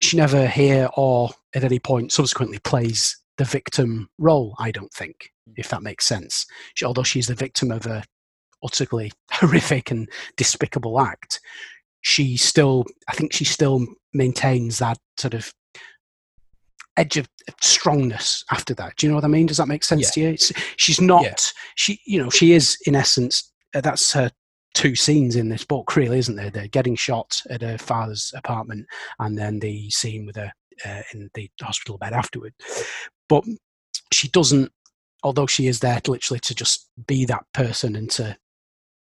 she never here or at any point subsequently plays the victim role i don't think if that makes sense. She, although she's the victim of a utterly [LAUGHS] horrific and despicable act she still i think she still maintains that sort of edge of strongness after that. Do you know what i mean? Does that make sense
Yeah.
to you? It's, she's not
Yeah.
she you know she is in essence uh, that's her two scenes in this book really isn't there? They're getting shot at her father's apartment and then the scene with her uh, in the hospital bed afterward. But she doesn't although she is there to literally to just be that person and to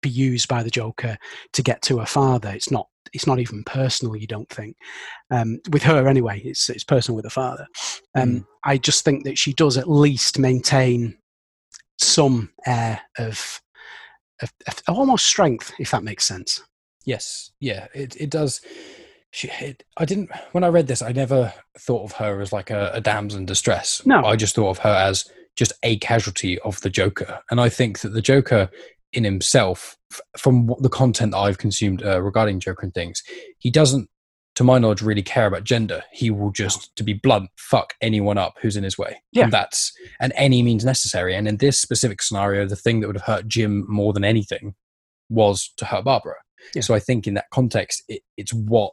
be used by the Joker to get to her father. It's not. It's not even personal. You don't think um, with her anyway. It's it's personal with her father. Um,
Mm.
I just think that she does at least maintain some air of, of, of almost strength, if that makes sense.
Yes, yeah, it it does. She, it, I didn't when I read this. I never thought of her as like a, a damsel in distress.
No.
I just thought of her as just a casualty of the Joker, and I think that the Joker in himself, f- from what the content that I've consumed uh, regarding Joker and things, he doesn't, to my knowledge, really care about gender. He will just, to be blunt, fuck anyone up who's in his way.
Yeah.
and that's and any means necessary. And in this specific scenario, the thing that would have hurt Jim more than anything was to hurt Barbara.
Yeah.
So I think in that context, it, it's what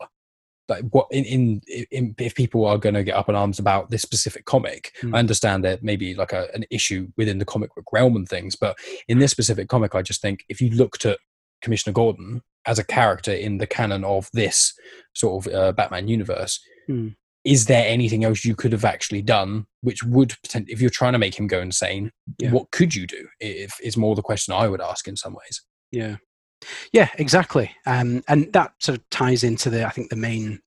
like what in, in, in if people are going to get up in arms about this specific comic,
Hmm.
I understand there may be like a, an issue within the comic book realm and things, but in this specific comic, I just think if you looked at Commissioner Gordon as a character in the canon of this sort of uh, Batman universe.
Hmm.
Is there anything else you could have actually done, which would potent- if you're trying to make him go insane?
Yeah.
What could you do? If is more the question I would ask in some ways.
Yeah, yeah, exactly. Um, and that sort of ties into the I think the main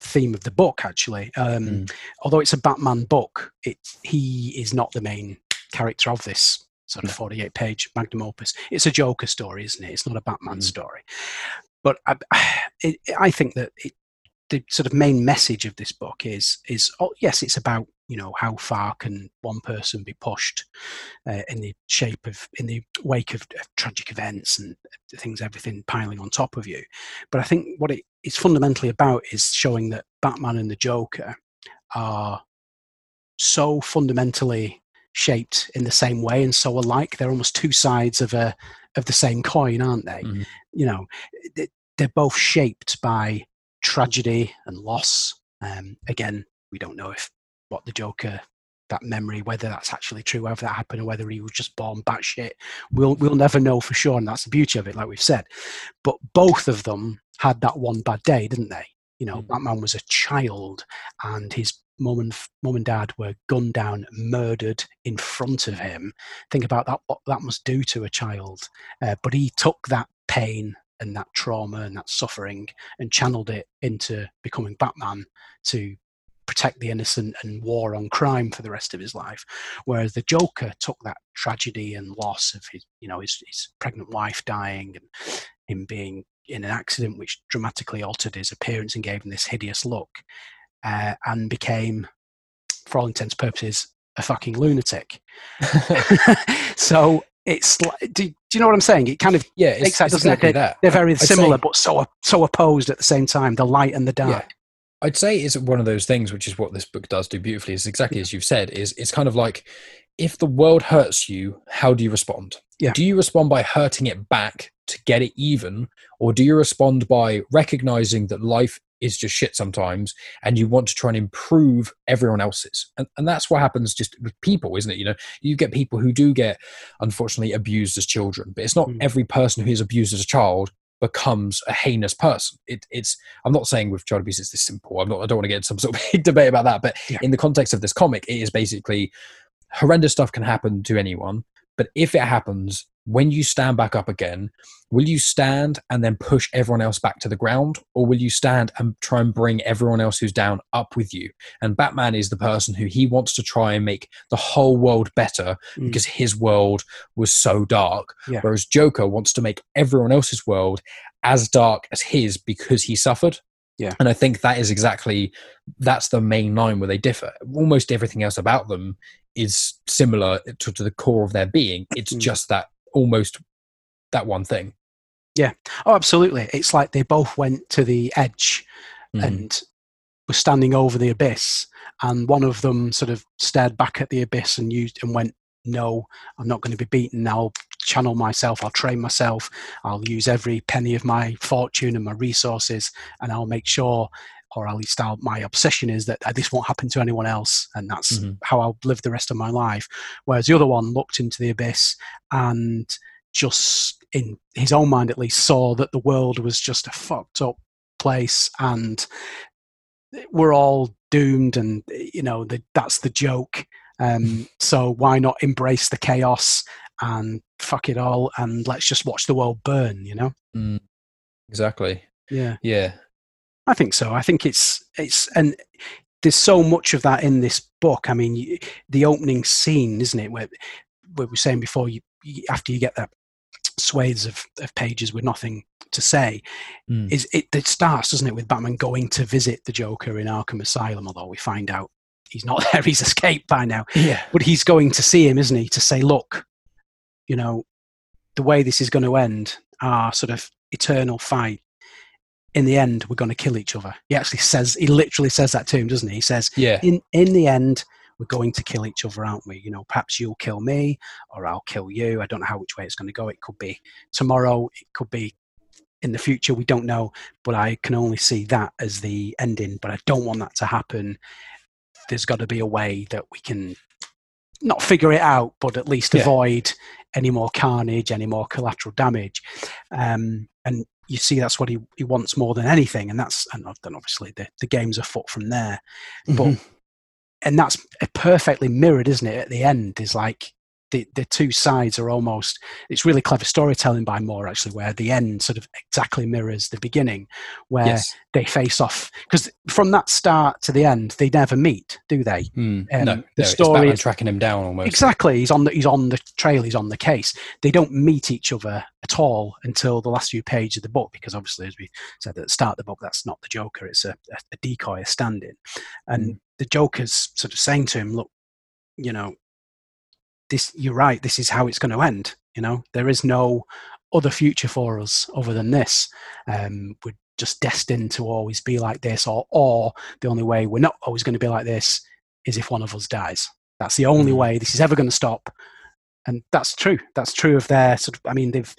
theme of the book actually. Um,
Mm.
Although it's a Batman book, it he is not the main character of this sort of 48 page magnum opus. It's a Joker story, isn't it? It's not a Batman
Mm.
story. But I, [SIGHS] it, I think that it, the sort of main message of this book is is oh, yes, it's about you know how far can one person be pushed uh, in the shape of in the wake of, of tragic events and things, everything piling on top of you. But I think what it is fundamentally about is showing that Batman and the Joker are so fundamentally shaped in the same way and so alike. They're almost two sides of a of the same coin, aren't they?
Mhm.
You know, they- they're both shaped by tragedy and loss. Um, again, we don't know if what the Joker that memory, whether that's actually true, whether that happened, or whether he was just born batshit. We'll we'll never know for sure, and that's the beauty of it, like we've said. But both of them had that one bad day, didn't they? You know,
Mm.
that man was a child, and his mum and mum and dad were gunned down, murdered in front of him. Think about that; what that must do to a child. Uh, but he took that pain and that trauma and that suffering and channeled it into becoming Batman to protect the innocent and war on crime for the rest of his life. Whereas the Joker took that tragedy and loss of his, you know, his, his pregnant wife dying and him being in an accident which dramatically altered his appearance and gave him this hideous look, uh, and became, for all intents and purposes, a fucking lunatic. [LAUGHS] [LAUGHS] so it's like, do, do you know what I'm saying? It kind of
yeah, it's,
Makes sense,
it's
doesn't
exactly that.
they're very
I'd say-
similar, but so so opposed at the same time. The light and the dark.
Yeah. I'd say it's one of those things, which is what this book does do beautifully. Is exactly as you've said. Is it's kind of like if the world hurts you, how do you respond?
Yeah.
Do you respond by hurting it back to get it even, or do you respond by recognizing that life is just shit sometimes, and you want to try and improve everyone else's? And and that's what happens just with people, isn't it? You know, you get people who do get unfortunately abused as children, but it's not
Mm.
every person who is abused as a child becomes a heinous person. It, it's I'm not saying with child abuse it's this simple. I'm not. I don't want to get into some sort of [LAUGHS] big debate about that. But
Yeah.
in the context of this comic, it is basically horrendous stuff can happen to anyone. But if it happens, when you stand back up again, will you stand and then push everyone else back to the ground, or will you stand and try and bring everyone else who's down up with you? And Batman is the person who he wants to try and make the whole world better
Mm.
because his world was so dark.
Yeah.
Whereas Joker wants to make everyone else's world as dark as his because he suffered.
Yeah.
And I think that is exactly that's the main line where they differ. Almost everything else about them is similar to, to the core of their being. It's
Mm.
just that almost that one thing. Yeah.
Oh, absolutely. It's like they both went to the edge
Mhm.
and were standing over the abyss, and one of them sort of stared back at the abyss and used and went, "No, I'm not going to be beaten. I'll channel myself. I'll train myself. I'll use every penny of my fortune and my resources, and I'll make sure." Or at least I'll, my obsession is that this won't happen to anyone else, and that's
Mhm.
how I'll live the rest of my life. Whereas the other one looked into the abyss and just in his own mind at least saw that the world was just a fucked up place and we're all doomed and you know the, that's the joke um, [LAUGHS] so why not embrace the chaos and fuck it all and let's just watch the world burn you know
Mm. Exactly.
yeah
Yeah.
I think so. I think it's it's and there's so much of that in this book. I mean, the opening scene, isn't it? Where, where we were saying before, you, after you get that swathes of, of pages with nothing to say,
Mm.
is it? It starts, doesn't it, with Batman going to visit the Joker in Arkham Asylum. Although we find out he's not [LAUGHS] there; he's escaped by now.
Yeah.
But he's going to see him, isn't he? To say, look, you know, the way this is going to end, our sort of eternal fight. In the end, we're going to kill each other. He actually says, he literally says that to him, doesn't he? He says,
Yeah.
in in the end, we're going to kill each other, aren't we? You know, perhaps you'll kill me, or I'll kill you. I don't know how which way it's going to go. It could be tomorrow. It could be in the future. We don't know. But I can only see that as the ending. But I don't want that to happen. There's got to be a way that we can not figure it out, but at least
Yeah.
avoid any more carnage, any more collateral damage. Um, and you see, that's what he, he wants more than anything. And that's, and then obviously the, the game's afoot from there but
Mhm.
and that's perfectly mirrored isn't it at the end is like the, the two sides are almost it's really clever storytelling by moore actually where the end sort of exactly mirrors the beginning where
yes.
they face off because from that start to the end they never meet do they
Mm.
um,
no,
the
no,
story is-
tracking him down almost.
exactly he's on the he's on the trail he's on the case they don't meet each other at all until the last few pages of the book because obviously as we said at the start of the book that's not the joker it's a, a, a decoy a stand-in and the joker's sort of saying to him look you know this you're right this is how it's going to end you know? There is no other future for us other than this. Um, we're just destined to always be like this or or the only way we're not always going to be like this is if one of us dies. That's the only
Mm.
way this is ever going to stop and that's true. That's true of their sort of i mean they've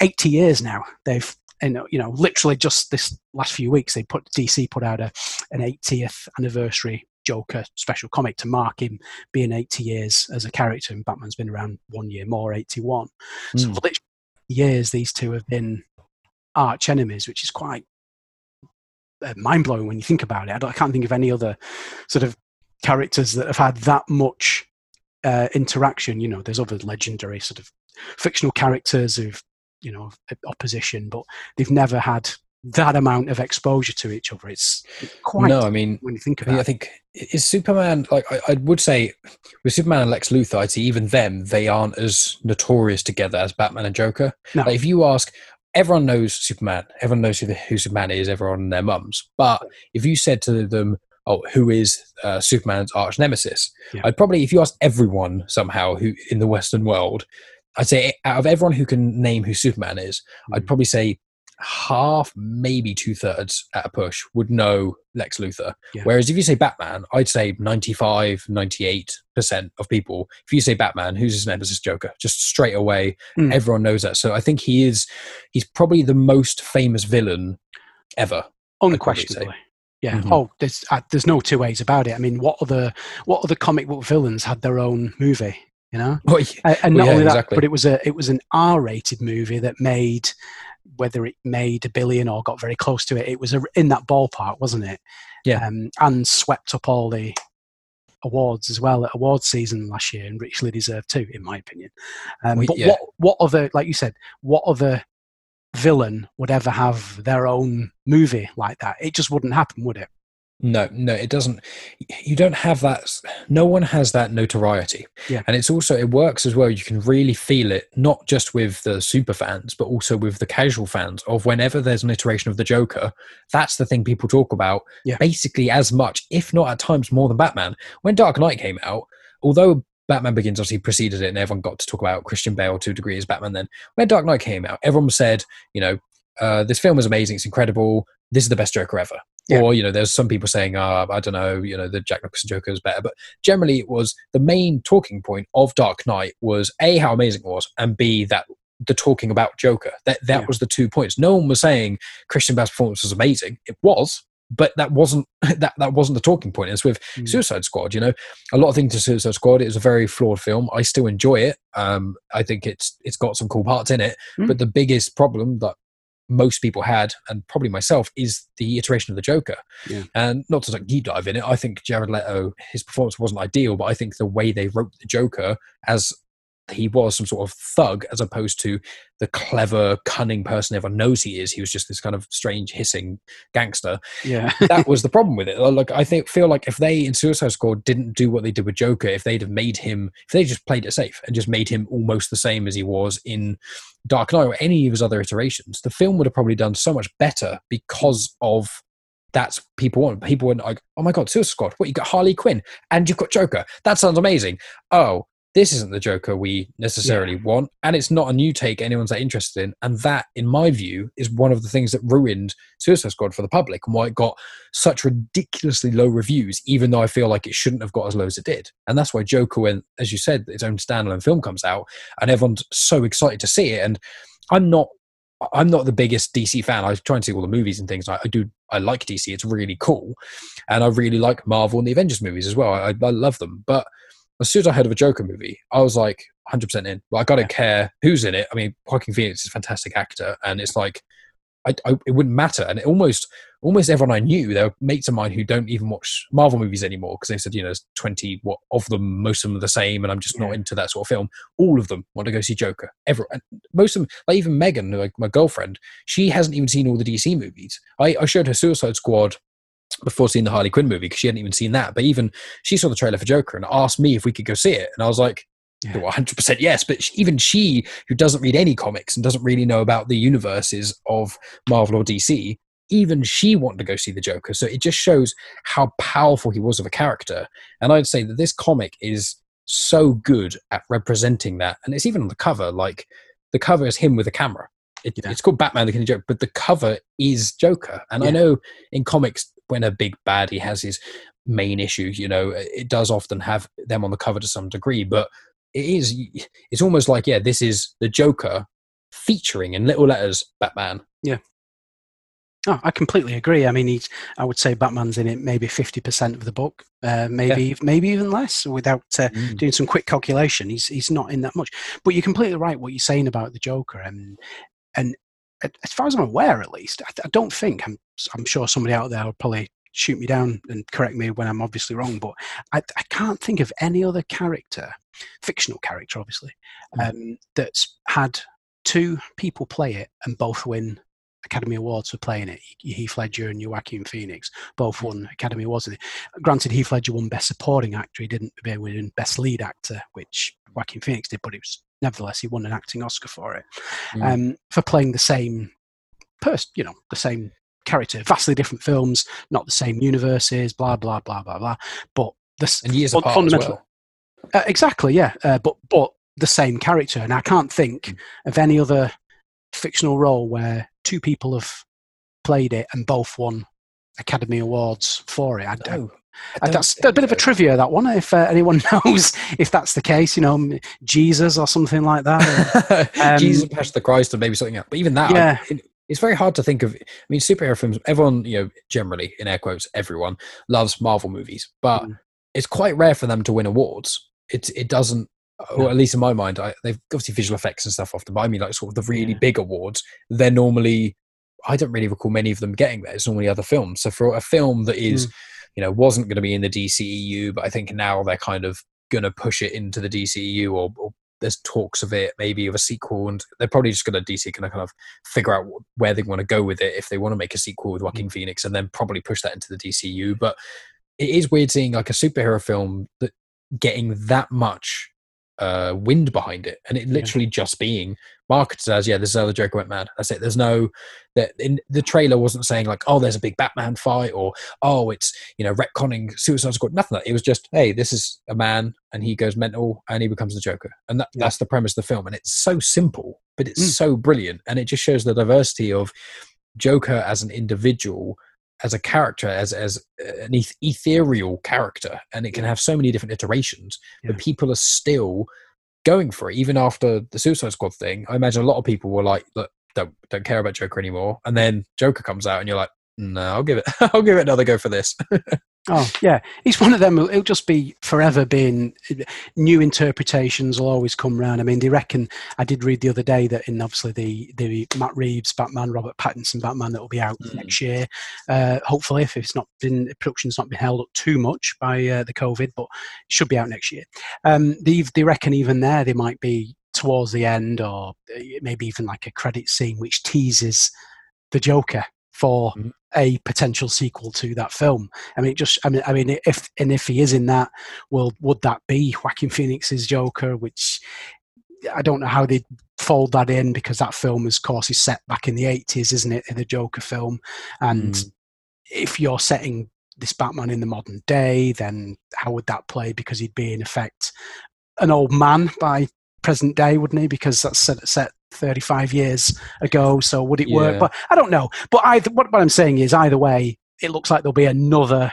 80 years now they've and you know literally just this last few weeks they put dc put out a an 80th anniversary Joker special comic to mark him being 80 years as a character, and Batman's been around one year more, 81. Mm. So hmm. for literally years, these two have been arch enemies, which is quite uh, mind blowing when you think about it. I, I, can't think of any other sort of characters that have had that much uh, interaction. You know, there's other legendary sort of fictional characters who've you know opposition, but they've never had that amount of exposure to each other. It's quite.
No, I mean,
when you think about, it.
I think is Superman like I, I, would say with Superman and Lex Luthor, I'd say even them they aren't as notorious together as Batman and Joker. No. Like if you ask, everyone knows Superman, everyone knows who, the, who Superman is, everyone and their mums. But if you said to them, "Oh, who is uh, Superman's arch nemesis?" Yeah. I'd probably, if you ask everyone somehow who in the Western world, I'd say out of everyone who can name who Superman is, mm. I'd probably say half, maybe two thirds at a push would know Lex Luthor. Yeah. Whereas if you say Batman, I'd say 95, 98% of people, if you say Batman, who's his nemesis Joker? Just straight away, mm. everyone knows that. So I think he is, he's probably the most famous villain ever.
Unquestionably. Yeah. Mm-hmm. Oh, there's uh, there's no two ways about it. I mean, what other what other comic book villains had their own movie? You know, [LAUGHS]
yeah.
and not well, yeah, only that, exactly. but it was a it was an R-rated movie that made whether it made a billion or got very close to it, it was a, in that ballpark, wasn't it?
Yeah.
Um, and swept up all the awards as well at awards season last year, and richly deserved too, in my opinion. Um, we, but yeah. what what other, like you said, what other villain would ever have their own movie like that? It just wouldn't happen, would it?
No, no, it doesn't. You don't have that. No one has that notoriety.
Yeah.
And it's also, it works as well. You can really feel it, not just with the super fans, but also with the casual fans of whenever there's an iteration of the Joker, that's the thing people talk about
yeah.
basically as much, if not at times more than Batman. When Dark Knight came out, although Batman Begins obviously preceded it and everyone got to talk about Christian Bale to a degree as Batman then, when Dark Knight came out, everyone said, you know, uh, this film was amazing, it's incredible, this is the best Joker ever. Yeah. Or, you know, there's some people saying, oh, I don't know, you know, the Jack Nicholson Joker is better. But generally, it was the main talking point of Dark Knight was A, how amazing it was, and B, that the talking about Joker. That that yeah. was the two points. No one was saying Christian Bale's performance was amazing. It was, but that wasn't [LAUGHS] that that wasn't the talking point. It's with mm. Suicide Squad. You know, a lot of things to Suicide Squad. It was a very flawed film. I still enjoy it. Um, I think it's it's got some cool parts in it. Mm. But the biggest problem that most people had, and probably myself, is the iteration of the Joker.
Yeah.
And not to like deep dive in it, I think Jared Leto, his performance wasn't ideal, but I think the way they wrote the Joker as he was some sort of thug as opposed to the clever, cunning person everyone knows he is. He was just this kind of strange, hissing gangster.
Yeah, [LAUGHS]
that was the problem with it. Uh, like I think feel like if they in Suicide Squad didn't do what they did with Joker, if they'd have made him, if they just played it safe and just made him almost the same as he was in Dark Knight or any of his other iterations, the film would have probably done so much better because of that's people want. People were like, oh my god, Suicide Squad. What you got Harley Quinn and you've got Joker. That sounds amazing. Oh, this isn't the Joker we necessarily yeah. want, and it's not a new take anyone's that interested in. And that, in my view, is one of the things that ruined Suicide Squad for the public and why it got such ridiculously low reviews, even though I feel like it shouldn't have got as low as it did. And that's why Joker, when, as you said, its own standalone film comes out, and everyone's so excited to see it. And I'm not I'm not the biggest DC fan. I try and see all the movies and things. I, I, do. I like DC. It's really cool, and I really like Marvel and the Avengers movies as well. I, I love them. But as soon as I heard of a Joker movie, I was like 100% in. Like, I don't yeah. care who's in it. I mean, Joaquin Phoenix is a fantastic actor, and it's like, I, I, it wouldn't matter. And it almost, almost everyone I knew, there were mates of mine who don't even watch Marvel movies anymore because they said, you know, there's 20 what, of them, most of them are the same, and I'm just yeah. not into that sort of film. All of them want to go see Joker. Everyone, and most of them, like even Megan, like my girlfriend, she hasn't even seen all the DC movies. I, I showed her Suicide Squad before seeing the Harley Quinn movie because she hadn't even seen that. But even she saw the trailer for Joker and asked me if we could go see it, and I was like, yeah. 100% yes. But even she, who doesn't read any comics and doesn't really know about the universes of Marvel or DC, even she wanted to go see the Joker. So it just shows how powerful he was of a character. And I'd say that this comic is so good at representing that. And it's even on the cover, like the cover is him with a camera. It, yeah. It's called Batman the Killing Joke, but the cover is Joker. And yeah. I know in comics when a big bad he has his main issue, you know, it does often have them on the cover to some degree, but it is it's almost like yeah, this is the Joker featuring in little letters Batman.
Yeah. Oh, I completely agree. I mean, he's. I would say Batman's in it maybe fifty percent of the book, uh, maybe yeah. maybe even less. Without uh, mm. doing some quick calculation, he's he's not in that much. But you're completely right what you're saying about the Joker, and and as far as I'm aware, at least, I, I don't think I'm. I'm sure somebody out there will probably shoot me down and correct me when I'm obviously wrong. But I, I can't think of any other character, fictional character, obviously, mm. um, that's had two people play it and both win Academy Awards for playing it. Heath Ledger and Joaquin Phoenix both won Academy Awards. Granted, Heath Ledger won Best Supporting Actor. He didn't win Best Lead Actor, which Joaquin Phoenix did, but it was nevertheless he won an acting Oscar for it mm. um, for playing the same person. You know, the same character. Vastly different films, not the same universes. Blah blah blah blah blah. But this
and years apart fundamental. Well.
Uh, exactly, yeah. Uh, but but the same character, and I can't think mm. of any other fictional role where two people have played it and both won Academy Awards for it. I, oh, I that's a bit of a trivia that one. If uh, anyone [LAUGHS] knows if that's the case, you know, Jesus or something like that. [LAUGHS]
um, Jesus, Passion the Christ, or maybe something else. But even that, yeah. I, it's very hard to think of. I mean, superhero films. Everyone, you know, generally in air quotes, everyone loves Marvel movies, but mm. it's quite rare for them to win awards. It it doesn't or at least in my mind, I, they've obviously visual effects and stuff off the. I mean, like sort of the really yeah. big awards, they're normally. I don't really recall many of them getting there. It's normally other films. So for a film that is, mm. You know, wasn't going to be in the DCEU, but I think now they're kind of going to push it into the DCEU, or, or, there's talks of it, maybe of a sequel, and they're probably just going to DC kind of kind of figure out where they want to go with it if they want to make a sequel with Joaquin mm. Phoenix, and then probably push that into the DCU. But it is weird seeing like a superhero film that getting that much uh, wind behind it, and it literally yeah. just being marketed as yeah, this is how the Joker went mad. That's it. There's no that in the trailer wasn't saying like oh, there's a big Batman fight or oh, it's you know retconning Suicide Squad. Nothing. Like it was just hey, this is a man and he goes mental and he becomes the Joker, and that, yeah. that's the premise of the film. And it's so simple, but it's mm. so brilliant, and it just shows the diversity of Joker as an individual as a character, as as an ethereal character, and it can have so many different iterations. Yeah. But people are still going for it, even after the Suicide Squad thing. I imagine a lot of people were like, "Look, don't don't care about Joker anymore," and then Joker comes out, and you're like, "No, I'll give it, [LAUGHS] I'll give it another go for this." [LAUGHS]
Oh yeah, he's one of them. It'll just be forever being new interpretations will always come round. I mean, they reckon. I did read the other day that in obviously the the Matt Reeves Batman, Robert Pattinson Batman that will be out mm. next year. Uh, hopefully, if it's not been production's not been held up too much by uh, the COVID, but it should be out next year. Um, they they reckon even there they might be towards the end, or uh, maybe even like a credit scene which teases the Joker for mm a potential sequel to that film. I mean, just I mean, I mean, if and if he is in that, well, would that be Joaquin Phoenix's Joker? Which I don't know how they'd fold that in because that film, is, of course, is set back in the eighties, isn't it? In The Joker film, and mm. if you're setting this Batman in the modern day, then how would that play? Because he'd be in effect an old man by present day, wouldn't he? Because that's set, set 35 years ago. So would it yeah. work? But I don't know. But either, what, what I'm saying is, either way, it looks like there'll be another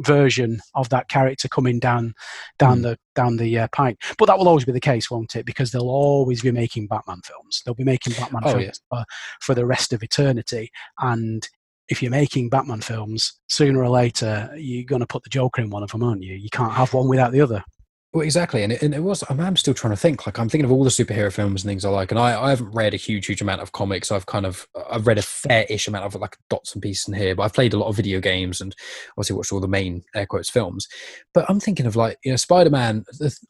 version of that character coming down down mm. the down the uh, pike but that will always be the case won't it because they'll always be making batman films they'll be making batman oh, films yeah. for, for the rest of eternity and if you're making batman films sooner or later you're going to put the joker in one of them aren't you you can't have one without the other
well, exactly, and it, and it was. I'm still trying to think. Like I'm thinking of all the superhero films and things I like, and I, I haven't read a huge, huge amount of comics. I've kind of I've read a fair-ish amount of like dots and pieces in here, but I've played a lot of video games and obviously watched all the main air quotes films. But I'm thinking of like you know Spider-Man.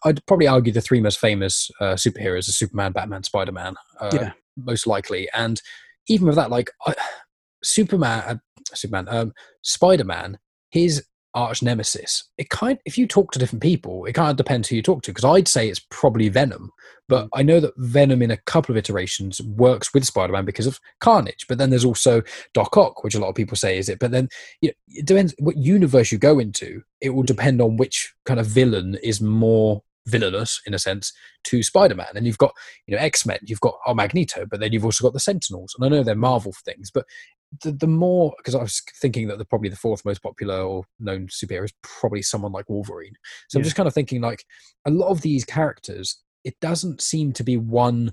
I'd probably argue the three most famous uh, superheroes are Superman, Batman, Spider-Man, uh, yeah. most likely. And even with that, like I, Superman, uh, Superman, um, Spider-Man, his arch nemesis. It kind if you talk to different people, it kind of depends who you talk to. Because I'd say it's probably Venom, but mm. I know that Venom in a couple of iterations works with Spider-Man because of Carnage. But then there's also Doc Ock, which a lot of people say is it. But then you know, it depends what universe you go into. It will depend on which kind of villain is more villainous in a sense to Spider-Man. And you've got, you know, X-Men, you've got oh Magneto, but then you've also got the Sentinels. And I know they're Marvel things, but the, the more because I was thinking that the probably the fourth most popular or known superhero is probably someone like Wolverine. So yeah. I'm just kind of thinking like a lot of these characters, it doesn't seem to be one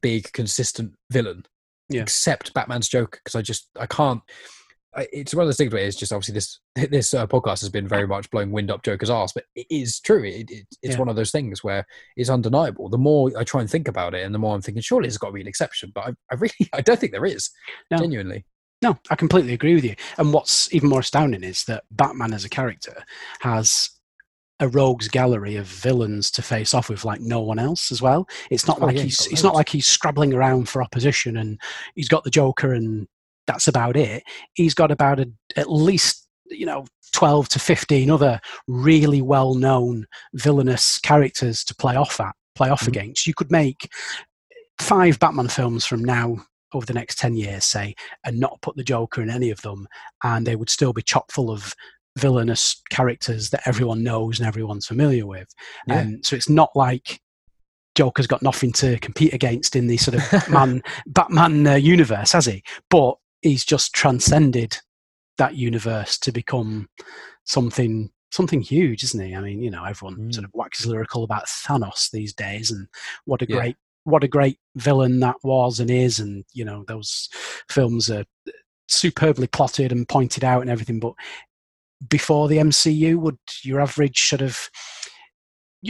big consistent villain.
Yeah.
accept Batman's Joker because I just I can't. I, it's one of those things where it's just obviously this [LAUGHS] this uh, podcast has been very much blowing wind up Joker's ass, but it is true. It, it, it's
Yeah.
one of those things where it's undeniable. The more I try and think about it, and the more I'm thinking, surely there's got to be an exception. But I, I really [LAUGHS] I don't think there is.
No.
Genuinely,
No, I completely agree with you. And what's even more astounding is that Batman as a character has a rogues gallery of villains to face off with like no one else as well. It's not
Oh,
like
yeah,
he's it's not like he's scrabbling around for opposition and he's got the Joker and that's about it. He's got about a, at least you know 12 to 15 other really well known villainous characters to play off at play off
Mhm.
against. You could make five Batman films from now over the next 10 years, say, and not put the Joker in any of them, and they would still be chock full of villainous characters that everyone knows and everyone's familiar with.
Yeah.
Um, so it's not like Joker's got nothing to compete against in the sort of [LAUGHS] Batman, Batman uh, universe, has he? But he's just transcended that universe to become something something huge, isn't he? I mean, you know, everyone
Mm.
sort of waxes lyrical about Thanos these days, and what a
Yeah.
great what a great villain that was and is, and you know, those films are superbly plotted and pointed out and everything. But before the MCU, would your average sort of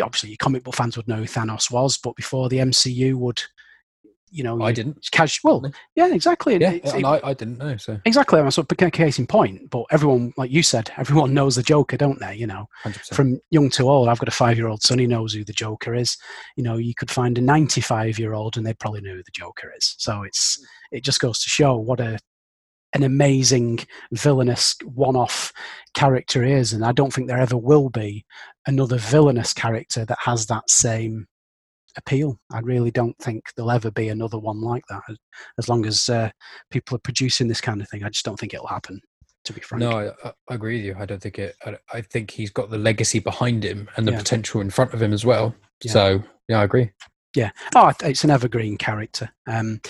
obviously your comic book fans would know who Thanos was, but before the MCU would, you know,
I didn't.
casual. Yeah, exactly.
Yeah, I, I didn't know. So
Exactly. I'm sort of case in point, but everyone, like you said, [LAUGHS] everyone knows the Joker, don't they? You know,
hundred percent.
from young to old. I've got a five-year-old son. He knows who the Joker is. You know, you could find a ninety-five-year-old, and they probably know who the Joker is. So it's it just goes to show what a an amazing villainous one-off character is, and I don't think there ever will be another villainous character that has that same appeal. I really don't think there'll ever be another one like that. As- long as uh, people are producing this kind of thing, I just don't think it'll happen. To be frank,
No, I, I- I agree with you. I don't think it. I, I think he's got the legacy behind him and the
Yeah.
potential in front of him as well.
Yeah.
So yeah, I agree.
Yeah, oh, it's an evergreen character. Um,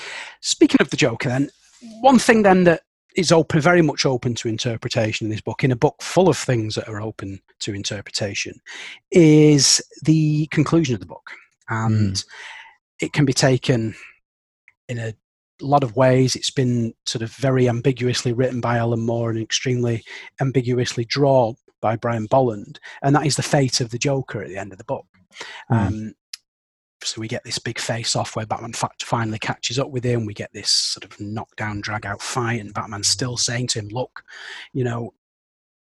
speaking of the Joker, then one thing then that is open, very much open to interpretation in this book, in a book full of things that are open to interpretation, is the conclusion of the book, and it can be taken in a lot of ways. It's been sort of very ambiguously written by Alan Moore and extremely ambiguously drawn by Brian Bolland, and that is the fate of the Joker at the end of the book.
Mm.
Um, so we get this big face off where Batman finally catches up with him. We get this sort of knockdown, drag out fight, and Batman's still saying to him, "Look, you know,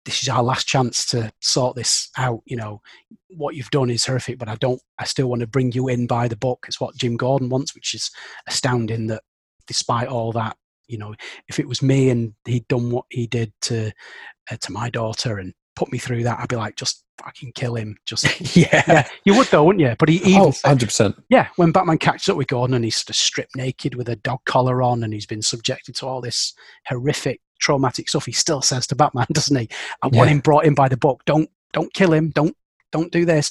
this is our last chance to sort this out. You know, what you've done is horrific, but I don't. I still want to bring you in by the book. It's what Jim Gordon wants, which is astounding. That despite all that, you know, if it was me and he'd done what he did to uh, to my daughter and put me through that, I'd be like, just fucking kill him. Just [LAUGHS]
yeah.
yeah, you would though, wouldn't you? But he even
Oh, 100%.
yeah, when Batman catches up with Gordon and he's sort of stripped naked with a dog collar on and he's been subjected to all this horrific, traumatic stuff, he still says to Batman, [LAUGHS] doesn't he? I want him brought in by the book. Don't don't kill him. Don't don't do this.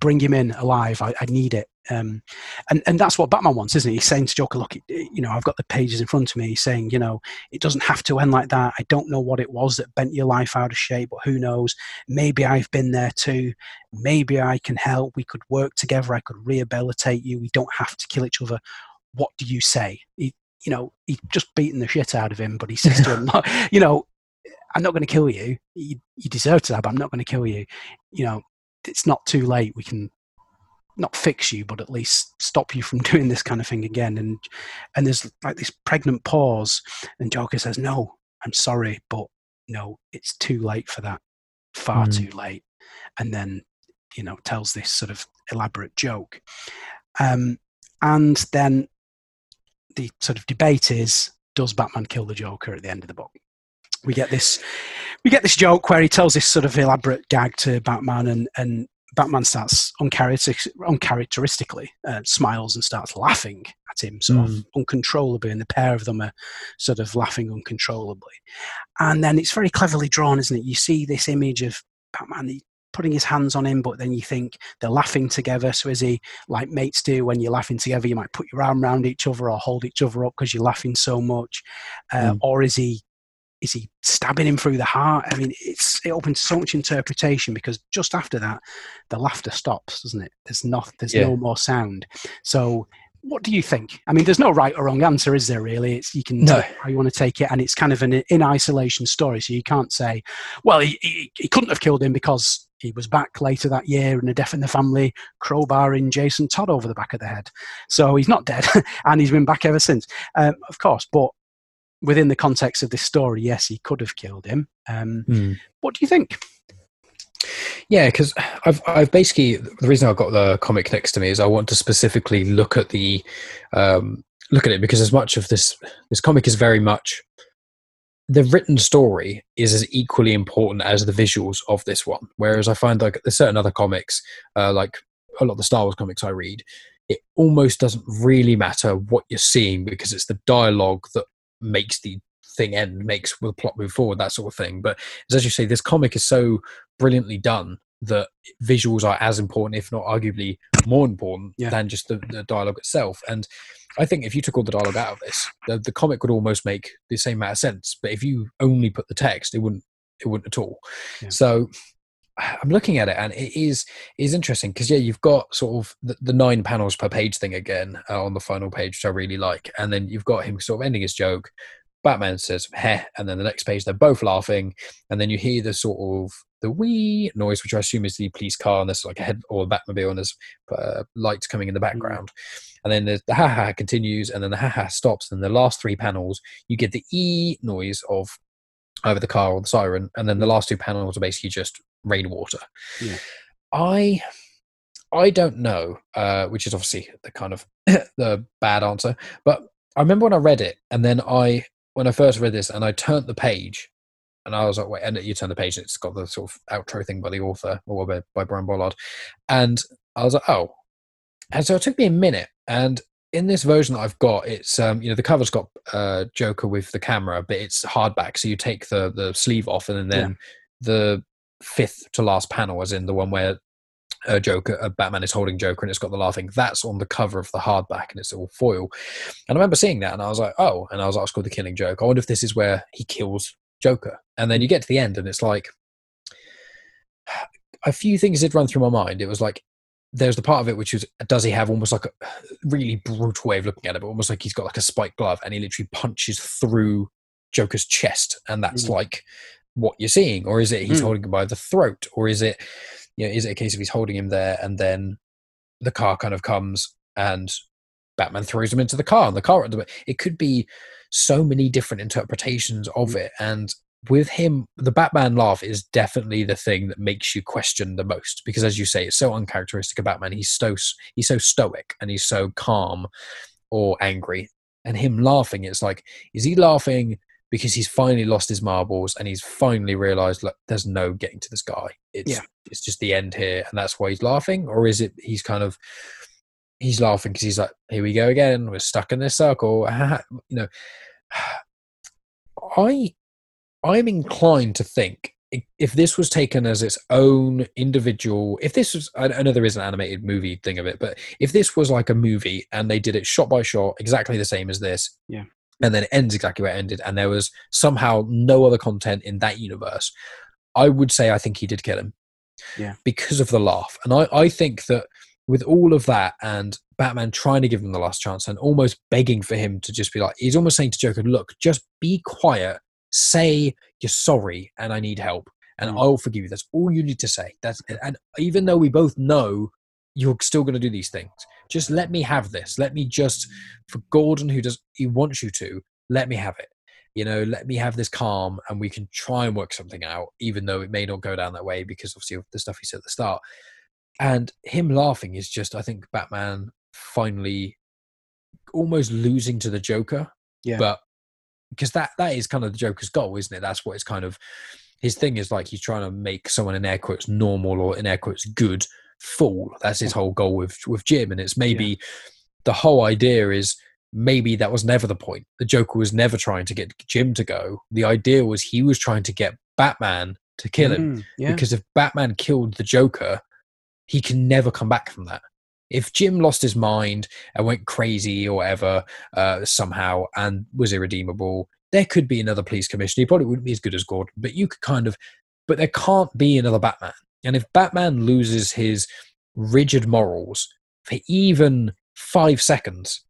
Bring him in alive. I, I need it. Um, and and that's what Batman wants, isn't he? He's saying to Joker, look, it- you know, I've got the pages in front of me. He's saying, you know, it doesn't have to end like that. I don't know what it was that bent your life out of shape, but who knows? Maybe I've been there too maybe I can help. We could work together. I could rehabilitate you. We don't have to kill each other. What do you say? He, you know, he's just beaten the shit out of him, but he says to him, you know, I'm not going to kill you. you. You deserve to die, but I'm not going to kill you. You know, it's not too late. We can not fix you, but at least stop you from [LAUGHS] doing this kind of thing again. And and there's like this pregnant pause, and Joker says, "No, I'm sorry, but no, it's too late for that. Far
Hmm.
too late." And then you know tells this sort of elaborate joke um, and then the sort of debate is does batman kill the joker at the end of the book? We get this we get this joke where he tells this sort of elaborate gag to batman and and batman starts uncharacteristic, uncharacteristically uh, smiles and starts laughing at him sort of uncontrollably and the pair of them are sort of laughing uncontrollably. And then it's very cleverly drawn isn't it? You see this image of batman he, putting his hands on him, but then you think they're laughing together. So is he like mates do when you're laughing together? You might put your arm around each other or hold each other up because you're laughing so much, uh,
Mm.
or is he is he stabbing him through the heart? I mean, it's it opens so much interpretation because just after that, the laughter stops, doesn't it? There's not there's
Yeah.
no more sound. So what do you think? I mean, there's no right or wrong answer, is there? Really, it's you can
No.
how you want to take it, and it's kind of an in isolation story. So you can't say, well, he, he, he couldn't have killed him because he was back later that year and a death in the family, crowbarring Jason Todd over the back of the head. So he's not dead, [LAUGHS] and he's been back ever since. Um, of course, but within the context of this story, yes, he could have killed him. Um, what do you think?
Yeah, because I've I've basically the reason I've got the comic next to me is I want to specifically look at the um, look at it because as much of this this comic is very much the written story is as equally important as the visuals of this one. Whereas I find like there's certain other comics, uh, like a lot of the Star Wars comics I read, it almost doesn't really matter what you're seeing because it's the dialogue that makes the thing end, makes the plot move forward, that sort of thing. But as you say, this comic is so brilliantly done that visuals are as important, if not arguably more important,
Yeah.
than just the, the dialogue itself. And I think if you took all the dialogue out of this, the, the comic would almost make the same amount of sense. But if you only put the text, it wouldn't. It wouldn't at all.
Yeah.
So [SIGHS] I'm looking at it, and it is is interesting because yeah, you've got sort of the, the nine panels per page thing again uh, on the final page, which I really like, and then you've got him sort of ending his joke. Batman says "heh," and then the next page they're both laughing, and then you hear the sort of the wee noise, which I assume is the police car, and there's like a head or a Batmobile, and there's uh, lights coming in the background, and then there's the ha ha continues, and then the ha ha stops, and the last three panels you get the e noise of either the car or the siren, and then the last two panels are basically just rainwater.
Yeah.
I I don't know, uh, which is obviously the kind of [CLEARS THROAT] the bad answer, but I remember when I read it, and then I when I first read this, and I turned the page, and I was like, wait, and you turn the page, and it's got the sort of outro thing by the author or by, by Brian Bolland, and I was like, oh, and so it took me a minute, and in this version that I've got, it's um, you know the cover's got uh, Joker with the camera, but it's hardback, so you take the the sleeve off, and then the fifth to last panel, as in the one where uh, Joker, uh, Batman is holding Joker, and it's got the laughing. That's on the cover of the hardback, and it's all foil. And I remember seeing that, and I was like, oh, and I was like, it's called the Killing Joke. I wonder if this is where he kills Joker. And then you get to the end, and it's like a few things did run through my mind. It was like there's the part of it which is does he have almost like a really brutal way of looking at it, but almost like he's got like a spiked glove, and he literally punches through Joker's chest, and that's
Mm.
like what you're seeing, or is it he's
Mm.
holding him by the throat, or is it you know, is it a case of he's holding him there and then the car kind of comes and Batman throws him into the car and the car it could be so many different interpretations of mm. it. And with him the Batman laugh is definitely the thing that makes you question the most because as you say it's so uncharacteristic of Batman. He's so he's so stoic and he's so calm or angry. And him laughing it's like is he laughing because he's finally lost his marbles and he's finally realized like there's no getting to this guy it's
Yeah.
it's just the end here and that's why he's laughing or is it he's kind of he's laughing because he's like here we go again we're stuck in this circle [LAUGHS] you know i i'm inclined to think if this was taken as its own individual if this was i I know there is an animated movie thing of it but if this was like a movie and they did it shot by shot exactly the same as this
Yeah.
And then it ends exactly where it ended and there was somehow no other content in that universe i would say i think he did kill him.
Yeah.
because of the laugh. And i i think that with all of that and batman trying to give him the last chance and almost begging for him to just be like he's almost saying to joker look just be quiet. Say you're sorry and i need help and
Mm.
i'll forgive you. That's all you need to say. That's and even though we both know you're still going to do these things just let me have this. Let me just for gordon who does he wants you to let me have it. You know let me have this calm and we can try and work something out even though it may not go down that way because obviously of the stuff he said at the start. And him laughing is just i think batman finally almost losing to the joker.
Yeah.
but because that that is kind of the joker's goal isn't it? That's what it's kind of his thing is like he's trying to make someone in air quotes normal or in air quotes good fool that's his whole goal with with jim and it's maybe the whole idea is maybe that was never the point the joker was never trying to get jim to go the idea was he was trying to get batman to kill him
Mm, yeah.
because if Batman killed the Joker, he can never come back from that. If Jim lost his mind and went crazy or whatever uh, somehow and was irredeemable, there could be another police commissioner. He probably wouldn't be as good as Gordon, but you could kind of, but there can't be another Batman. And if Batman loses his rigid morals for even five seconds,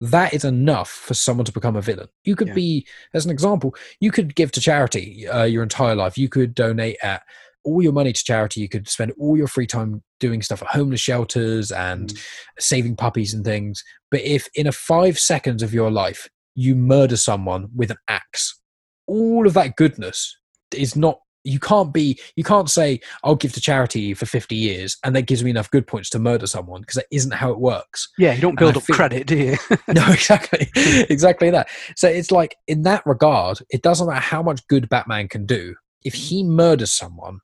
that is enough for someone to become a villain. You could
Yeah.
be, as an example, you could give to charity uh, your entire life. You could donate at all your money to charity. You could spend all your free time doing stuff at homeless shelters and
Mm.
saving puppies and things. But if in a five seconds of your life you murder someone with an axe, all of that goodness is not. You can't be. You can't say I'll give to charity for fifty years and that gives me enough good points to murder someone because that isn't how it works.
Yeah, you don't
And
build
I
up
feel-
credit, do you? [LAUGHS] [LAUGHS]
no, exactly, exactly that. So it's like in that regard, it doesn't matter how much good Batman can do. If he murders someone,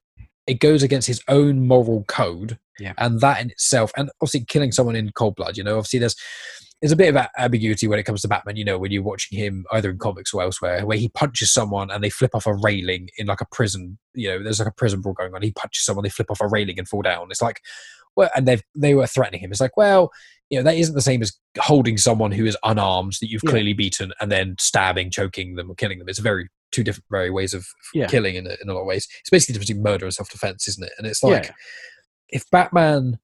it goes against his own moral code,
Yeah.
and that in itself, and obviously killing someone in cold blood. You know, obviously there's there's a bit of ambiguity when it comes to Batman. You know, when you're watching him either in comics or elsewhere, where he punches someone and they flip off a railing in like a prison. You know, there's like a prison brawl going on. He punches someone, they flip off a railing and fall down. It's like, well, and they they were threatening him. It's like, well, you know, that isn't the same as holding someone who is unarmed that you've
Yeah.
clearly beaten and then stabbing, choking them, or killing them. It's very two different, very ways of
Yeah.
killing in a, in a lot of ways. It's basically the difference between murder and self defense, isn't it? And it's like
Yeah.
if Batman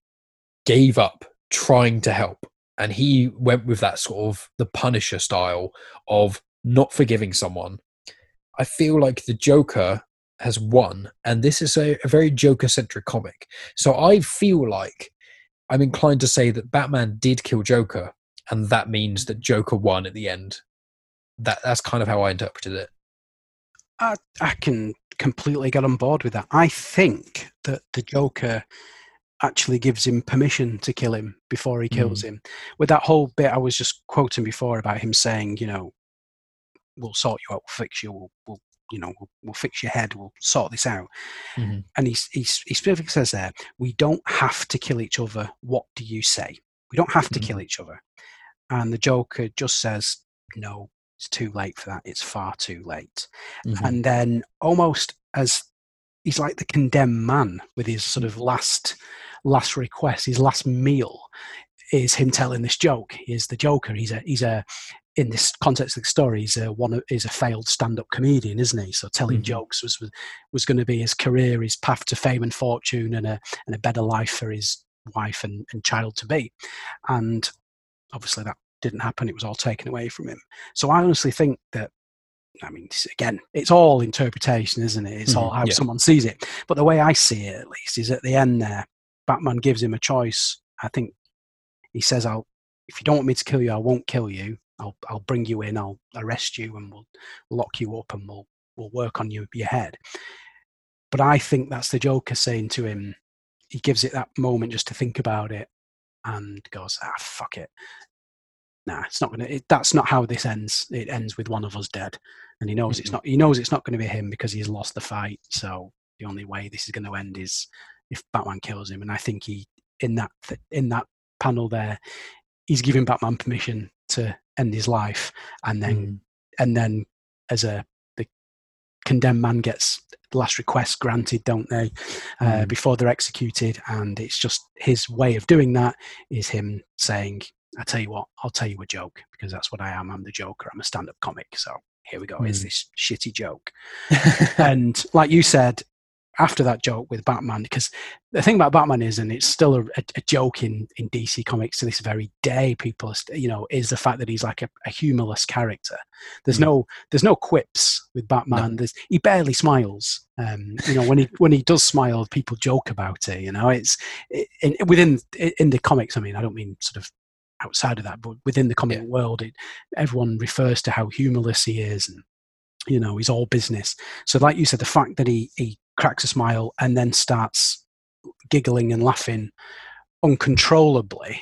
gave up trying to help and he went with that sort of the Punisher style of not forgiving someone, I feel like the Joker has won, and this is a, a very Joker centric comic. So I feel like I'm inclined to say that Batman did kill Joker, and that means that Joker won at the end. That that's kind of how I interpreted it.
I, I can completely get on board with that. I think that the Joker actually gives him permission to kill him before he kills him. With that whole bit I was just quoting before about him saying, you know, we'll sort you out, we'll fix you, we'll, we'll you know, we'll, we'll fix your head, we'll sort this out.
Mhm.
And he's, he's, he specifically says there, we don't have to kill each other. What do you say? We don't have to kill each other. And the Joker just says, no, it's too late for that. It's far too late
Mhm.
and then almost as he's like the condemned man with his sort of last last request his last meal is him telling this joke. He's the joker. He's a he's a in this context of the story he's a one is a failed stand-up comedian isn't he? So telling
Mhm.
jokes was was going to be his career his path to fame and fortune and a and a better life for his wife and, and child to be. And obviously that didn't happen. It was all taken away from him. So i honestly think that I mean, again, it's all interpretation, isn't it? It's all
Mhm,
how
yeah.
someone sees it. But the way I see it, at least, is at the end there, Batman gives him a choice. I think he says, "I'll if you don't want me to kill you, I won't kill you. I'll I'll bring you in. I'll arrest you, and we'll lock you up, and we'll we'll work on you your head." But I think that's the Joker saying to him. He gives it that moment just to think about it, and goes, "Ah, fuck it." Nah, it's not gonna. It, that's not how this ends. It ends with one of us dead and he knows it's not he knows it's not going to be him because he's lost the fight so the only way this is going to end is if batman kills him and i think he in that th- in that panel there he's giving batman permission to end his life and then
Mhm.
and then as a the condemned man gets last request granted don't they uh,
Mhm.
before they're executed and it's just his way of doing that is him saying i tell you what i'll tell you a joke because that's what i am i'm the joker i'm a stand-up comic so here we go
Mm.
this shitty joke. [LAUGHS] And like you said after that joke with batman because the thing about batman is and it's still a, a, a joke in, in dc comics to this very day people st- you know is the fact that he's like a, a humorless character. There's
Mm.
no there's no quips with batman. There's he barely smiles. Um you know when he when he does smile people joke about it you know? It's it, in, within in the comics i mean i don't mean sort of outside of that but within the comic
Yeah.
world it, everyone refers to how humorless he is and you know he's all business so like you said the fact that he he cracks a smile and then starts giggling and laughing uncontrollably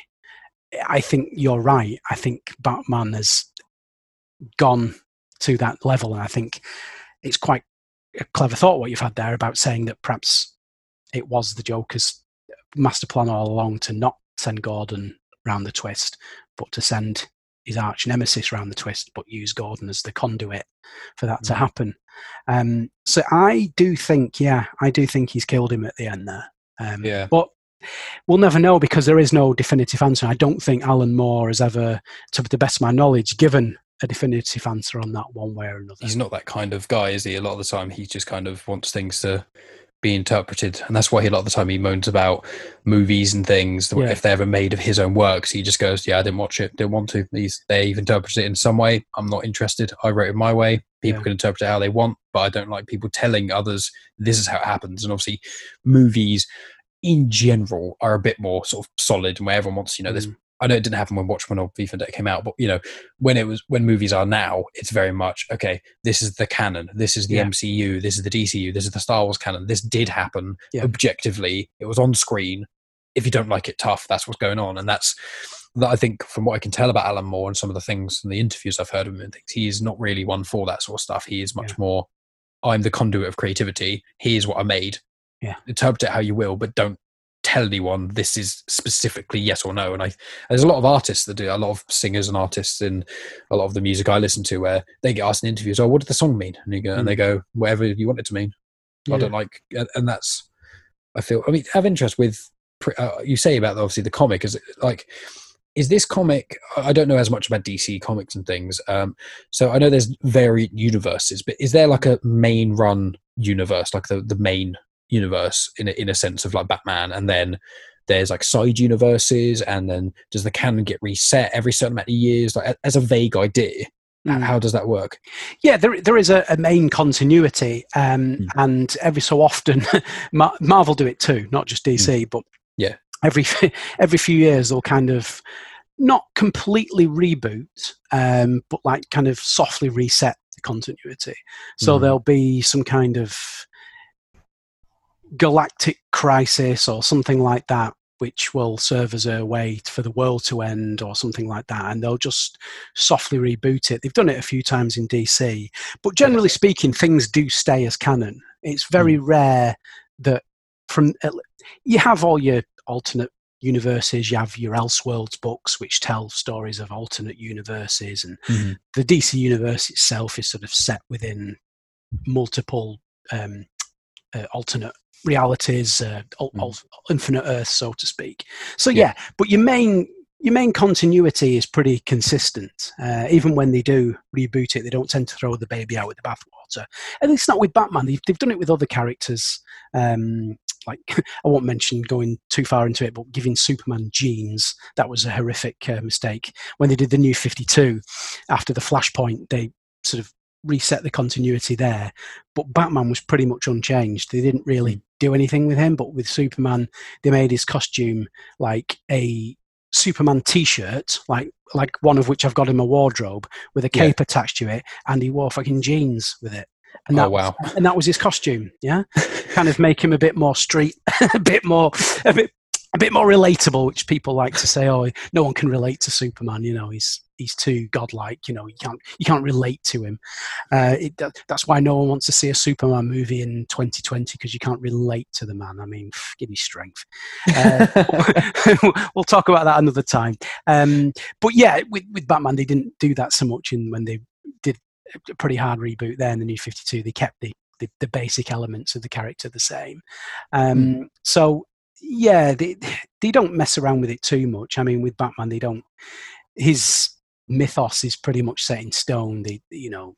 i think you're right i think batman has gone to that level and i think it's quite a clever thought what you've had there about saying that perhaps it was the joker's master plan all along to not send gordon round the twist but to send his arch nemesis round the twist but use gordon as the conduit for that to
Mhm.
happen um, so I do think, yeah, I do think he's killed him at the end there. Um,
Yeah.
But we'll never know because there is no definitive answer. I don't think Alan Moore has ever, to the best of my knowledge, given a definitive answer on that one way or another.
he's not that kind of guy, is he? A lot of the time, he just kind of wants things to be interpreted, and that's why he, a lot of the time he moans about movies and things
Yeah.
if they're ever made of his own works. He just goes, "Yeah, I didn't watch it, didn't want to. These they've interpreted it in some way. I'm not interested. I wrote it my way. People
Yeah.
can interpret it how they want, but I don't like people telling others this is how it happens." And obviously, movies in general are a bit more sort of solid, and where everyone wants, you know, this
Mm.
I know it didn't happen when Watchmen or V for Vendetta came out, but you know, when it was when movies are now, it's very much okay. This is the canon. This is the
Yeah.
MCU. This is the DCU. This is the Star Wars canon. This did happen
Yeah.
objectively. It was on screen. If you don't like it, tough. That's what's going on, and that's that. I think from what I can tell about Alan Moore and some of the things and the interviews I've heard of him and things, he is not really one for that sort of stuff. He is much
Yeah.
more. I'm the conduit of creativity. Here's what I made.
Yeah.
Interpret it how you will, but don't tell anyone this is specifically yes or no. And I there's a lot of artists that do a lot of singers and artists in a lot of the music I listen to where they get asked in interviews, "Oh, what did the song mean?" And, you go, and they go, "Whatever you want it to mean." I don't like, and- and that's I feel. I mean, have interest with uh, you say about obviously the comic is it like. Is this comic? I don't know as much about DC comics and things, um, so I know there's varied universes. But is there like a main run universe, like the the main universe in a, in a sense of like Batman, and then there's like side universes, and then does the canon get reset every certain amount of years? Like as a vague idea,
Mm.
how does that work?
Yeah, there there is a, a main continuity, um,
Mm.
and every so often, [LAUGHS] Mar- Marvel do it too, not just DC, but
Yeah.
every [LAUGHS] every few years they'll kind of not completely reboot, um, but like kind of softly reset the continuity. So
Mhm.
there'll be some kind of galactic crisis or something like that which will serve as a way for the world to end or something like that and they'll just softly reboot it. They've done it a few times in dc but generally speaking things do stay as canon. It's very rare that from you have all your alternate universes you have your elseworlds books which tell stories of alternate universes and the dc universe itself is sort of set within multiple um, uh, alternate realities, uh,
Mm.
infinite Earth, so to speak. So yeah, but your main your main continuity is pretty consistent. Uh, even when they do reboot it, they don't tend to throw the baby out with the bathwater. At least not with Batman. They've, they've done it with other characters. Um, like [LAUGHS] I won't mention going too far into it, but giving Superman genes that was a horrific uh, mistake. When they did the New Fifty Two after the Flashpoint, they sort of reset the continuity there. But Batman was pretty much unchanged. They didn't really hmm. do anything with him. But with Superman, they made his costume like a Superman T-shirt, like like one of which I've got in my wardrobe, with a
Yeah.
cape attached to it, and he wore fucking jeans with it. And
Oh, wow.
And that was his costume. Yeah, [LAUGHS] kind of make him a bit more street, [LAUGHS] a bit more, a bit, a bit more relatable. Which people like to say, oh, no one can relate to Superman. You know, he's he's too godlike. You know, you can't you can't relate to him. Uh, it, that- that's why no one wants to see a Superman movie in 2020 because you can't relate to the man. I mean, pff, give me strength. Uh, [LAUGHS] we'll talk about that another time. Um, but yeah, with, with Batman, they didn't do that so much in when they did a pretty hard reboot there in the New 52. They kept the, the, the basic elements of the character the same. Um, So yeah, they, they don't mess around with it too much. I mean, with Batman, they don't. His mythos is pretty much set in stone. The you know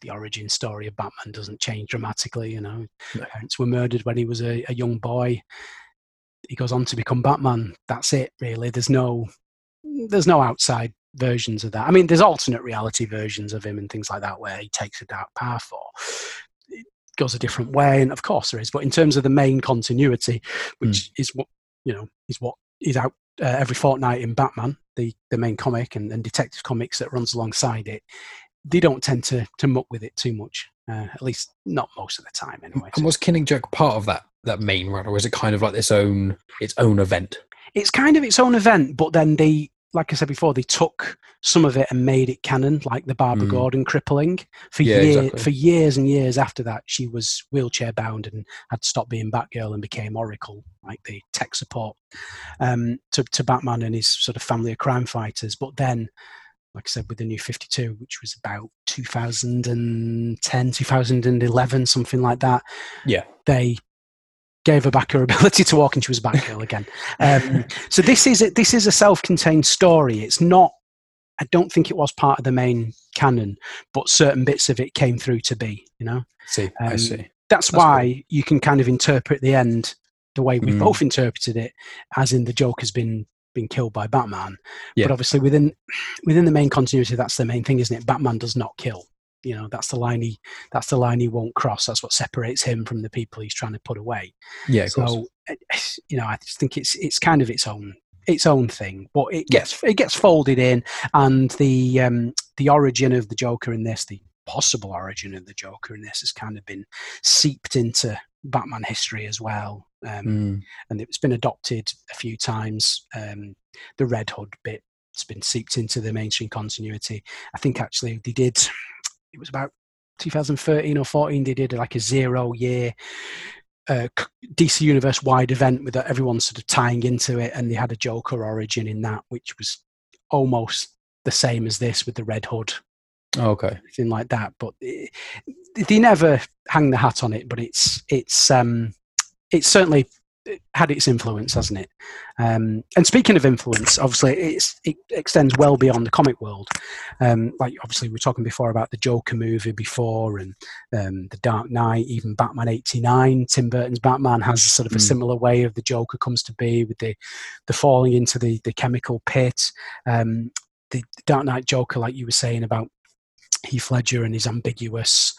the origin story of Batman doesn't change dramatically. You know,
No.
parents were murdered when he was a, a young boy. He goes on to become Batman. That's it, really. There's no there's no outside versions of that. I mean, there's alternate reality versions of him and things like that where he takes a dark path or goes a different way, and of course there is. But in terms of the main continuity, which is what you know is what is out uh, every fortnight in Batman, the the main comic and, and detective comics that runs alongside it, they don't tend to to muck with it too much. Uh, at least not most of the time, anyway.
And was Killing Joke part of that that main run, or is it kind of like its own its own event?
it's kind of its own event, but then they, like I said before, they took some of it and made it canon, like the Barbara
Mm.
Gordon crippling. For
Yeah,
years,
exactly.
for years and years after that, she was wheelchair bound and had stopped being Batgirl and became Oracle, like the tech support um, to, to Batman and his sort of family of crime fighters. But then, like I said, with the new 52, which was about 2010, 2011, something like that,
Yeah.
they gave her back her ability to walk and she was Batgirl [LAUGHS] again. Um, so this is a, this is a self-contained story. It's not. I don't think it was part of the main canon, but certain bits of it came through to be. You know,
See, I
Um,
see.
that's,
That's
why you can kind of interpret the end the way we
Mm.
both interpreted it, as in the Joker's been been killed by Batman.
Yeah.
But obviously within within the main continuity, that's the main thing, isn't it? Batman does not kill. You know, that's the line he that's the line he won't cross. That's what separates him from the people he's trying to put away.
Yeah, of course.
so eh, [SIGHS] you know, I just think it's it's kind of its own its own thing, but it gets it gets folded in, and the um, the origin of the Joker in this, the possible origin of the Joker in this, has kind of been seeped into Batman history as well, um,
Mm.
and it's been adopted a few times. Um, the Red Hood bit has been seeped into the mainstream continuity. I think actually they did. It was about 2013 or 14. They did like a zero year uh, DC Universe wide event with everyone sort of tying into it, and they had a Joker origin in that, which was almost the same as this with the Red Hood,
Oh, okay.
Thing like that. But it, they never hang the hat on it. But it's it's um, it's certainly had its influence, hasn't it? Um, and speaking of influence, obviously it's, it extends well beyond the comic world. Um, like obviously we were talking before about the Joker movie before, and um, the Dark Knight, even Batman '89. Tim Burton's Batman has a sort of a
Mm.
similar way of the Joker comes to be with the the falling into the the chemical pit. Um, the Dark Knight Joker, like you were saying about Heath Ledger and his ambiguous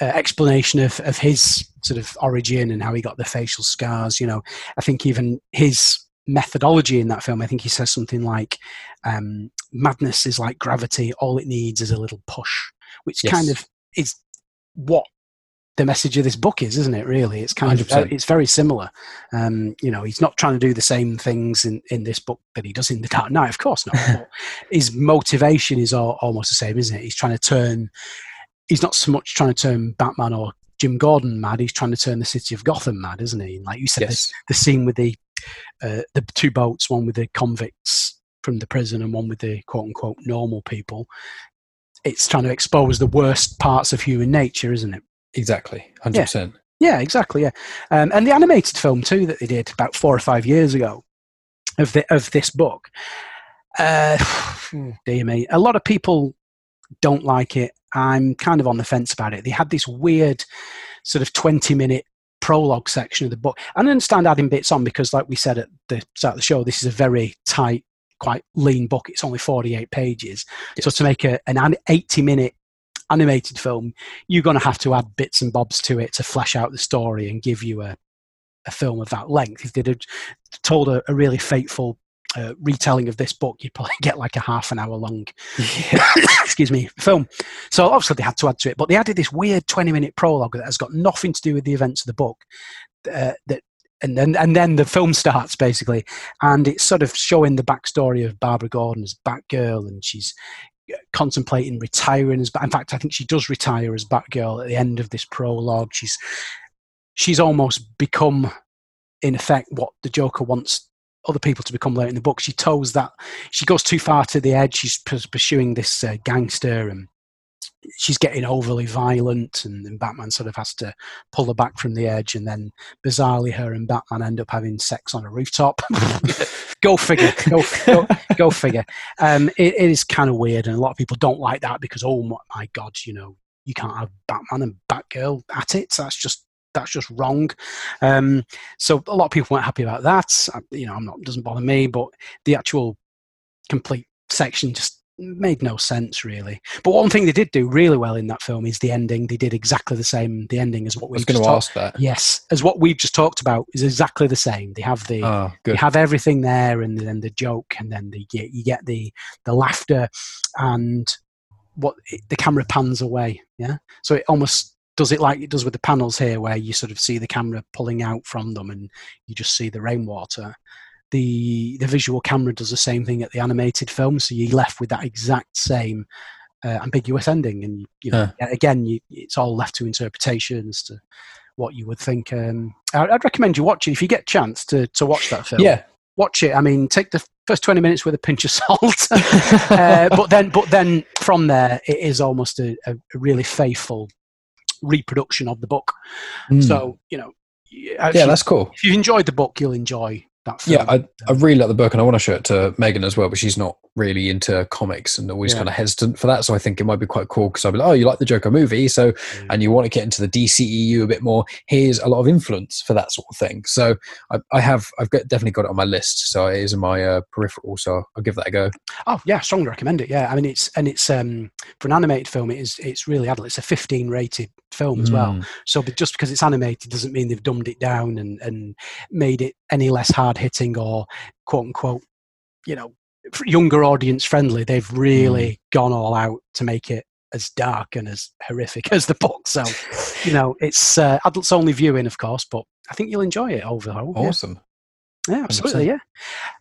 uh, explanation of, of his sort of origin and how he got the facial scars. You know, I think even his methodology in that film, I think he says something like, um, madness is like gravity, all it needs is a little push, which
Yes.
kind of is what the message of this book is, isn't it? Really, it's kind of
100%.
it's very similar. Um, you know, he's not trying to do the same things in, in this book that he does in the Dark Knight, of course not. [LAUGHS] his motivation is all, almost the same, isn't it? He's trying to turn. He's not so much trying to turn Batman or Jim Gordon mad. He's trying to turn the city of Gotham mad, isn't he? And like you said, the,
Yes.
the scene with the uh, the two boats, one with the convicts from the prison and one with the quote unquote normal people. It's trying to expose the worst parts of human nature, isn't it?
Exactly. Hundred percent.
Yeah, exactly. Yeah, um, and the animated film too that they did about four or five years ago of the of this book. Uh, [SIGHS] dear me, a lot of people don't like it. I'm kind of on the fence about it. They had this weird sort of twenty minute prologue section of the book. I understand adding bits on because, like we said at the start of the show, this is a very tight, quite lean book. It's only forty eight pages. So to make a, an an eighty minute animated film, you're going to have to add bits and bobs to it to flesh out the story and give you a, a film of that length. If they'd have told a, a really fateful uh, retelling of this book, you'd probably [LAUGHS] get like a half an hour long, [COUGHS] excuse me, film. So obviously they had to add to it, but they added this weird 20 minute prologue that has got nothing to do with the events of the book. Uh, that and then and then the film [LAUGHS] starts basically, and it's sort of showing the backstory of Barbara Gordon as Batgirl, and she's contemplating retiring as. In fact, I think she does retire as Batgirl at the end of this prologue. She's she's almost become, in effect, what the Joker wants other people to become later in the book. She toes that she goes too far to the edge. She's pursuing this uh, gangster and. She's getting overly violent, and, and Batman sort of has to pull her back from the edge. And then, bizarrely, her and Batman end up having sex on a rooftop. [LAUGHS] go figure. Go, go, go figure. Um, it, it is kind of weird, and a lot of people don't like that because, oh my, my god, you know, you can't have Batman and Batgirl at it. So that's just that's just wrong. Um, so a lot of people weren't happy about that. I- You know, I'm not doesn't bother me, but the actual complete section just made no sense really. But one thing they did do really well in that film is the ending. They did exactly the same the ending as what
I was
we've
going to ask that.
Yes, as what we've just talked about is exactly the same. They have the
good.
you have everything there and then the joke and then the you, you get the the laughter and what the camera pans away yeah so it almost does it like it does with the panels here where you sort of see the camera pulling out from them and you just see the rainwater the the visual camera does the same thing at the animated film so you're left with that exact same uh, ambiguous ending and you know again you, it's all left to interpretation as to what you would think um, I- I'd recommend you watch it if you get a chance to, to watch that film
yeah.
watch it. I mean, take the first twenty minutes with a pinch of [LAUGHS] salt, [LAUGHS] uh, but then, but then from there, it is almost a, a really faithful reproduction of the book.
Mm.
So you know,
yeah, that's cool.
if you enjoyed the book, you'll enjoy that film.
Yeah, I, I really like the book, and I want to show it to Megan as well, but she's not really into comics and always
Yeah.
kind of hesitant for that. So I think it might be quite cool because I'll be like, oh, you like the Joker movie, so and you want to get into the DCEU a bit more. Here's a lot of influence for that sort of thing. So I, I have, I've got, definitely got it on my list. So it is in my uh, peripheral. So I'll give that a go.
Oh yeah, strongly recommend it. Yeah, I mean it's and it's um for an animated film, it is it's really adult. It's a 15 rated film as well.
Mm.
So but just because it's animated doesn't mean they've dumbed it down and and made it any less hard hitting or quote unquote, you know, younger audience friendly. They've really gone all out to make it as dark and as horrific [LAUGHS] as the book. So you know, it's uh, adults only viewing, of course, but I think you'll enjoy it overall. Yeah.
Awesome.
Yeah, absolutely. Yeah.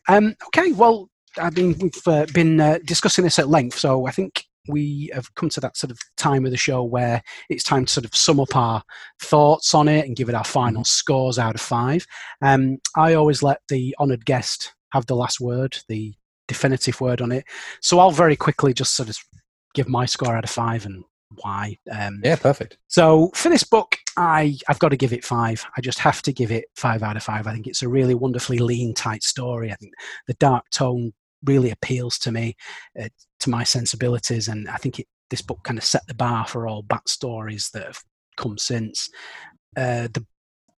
Um, okay. Well, I mean, we've uh, been uh, discussing this at length, so I think we have come to that sort of time of the show where it's time to sort of sum up our thoughts on it and give it our final scores out of five. Um, I always let the honoured guest have the last word, the definitive word on it. So I'll very quickly just sort of give my score out of five and why. Um,
Yeah, perfect.
so for this book, I I've got to give it five. I just have to give it five out of five. I think it's a really wonderfully lean, tight story. I think the dark tone really appeals to me, to my sensibilities, and I think it, this book kind of set the bar for all Bat stories that have come since. Uh, the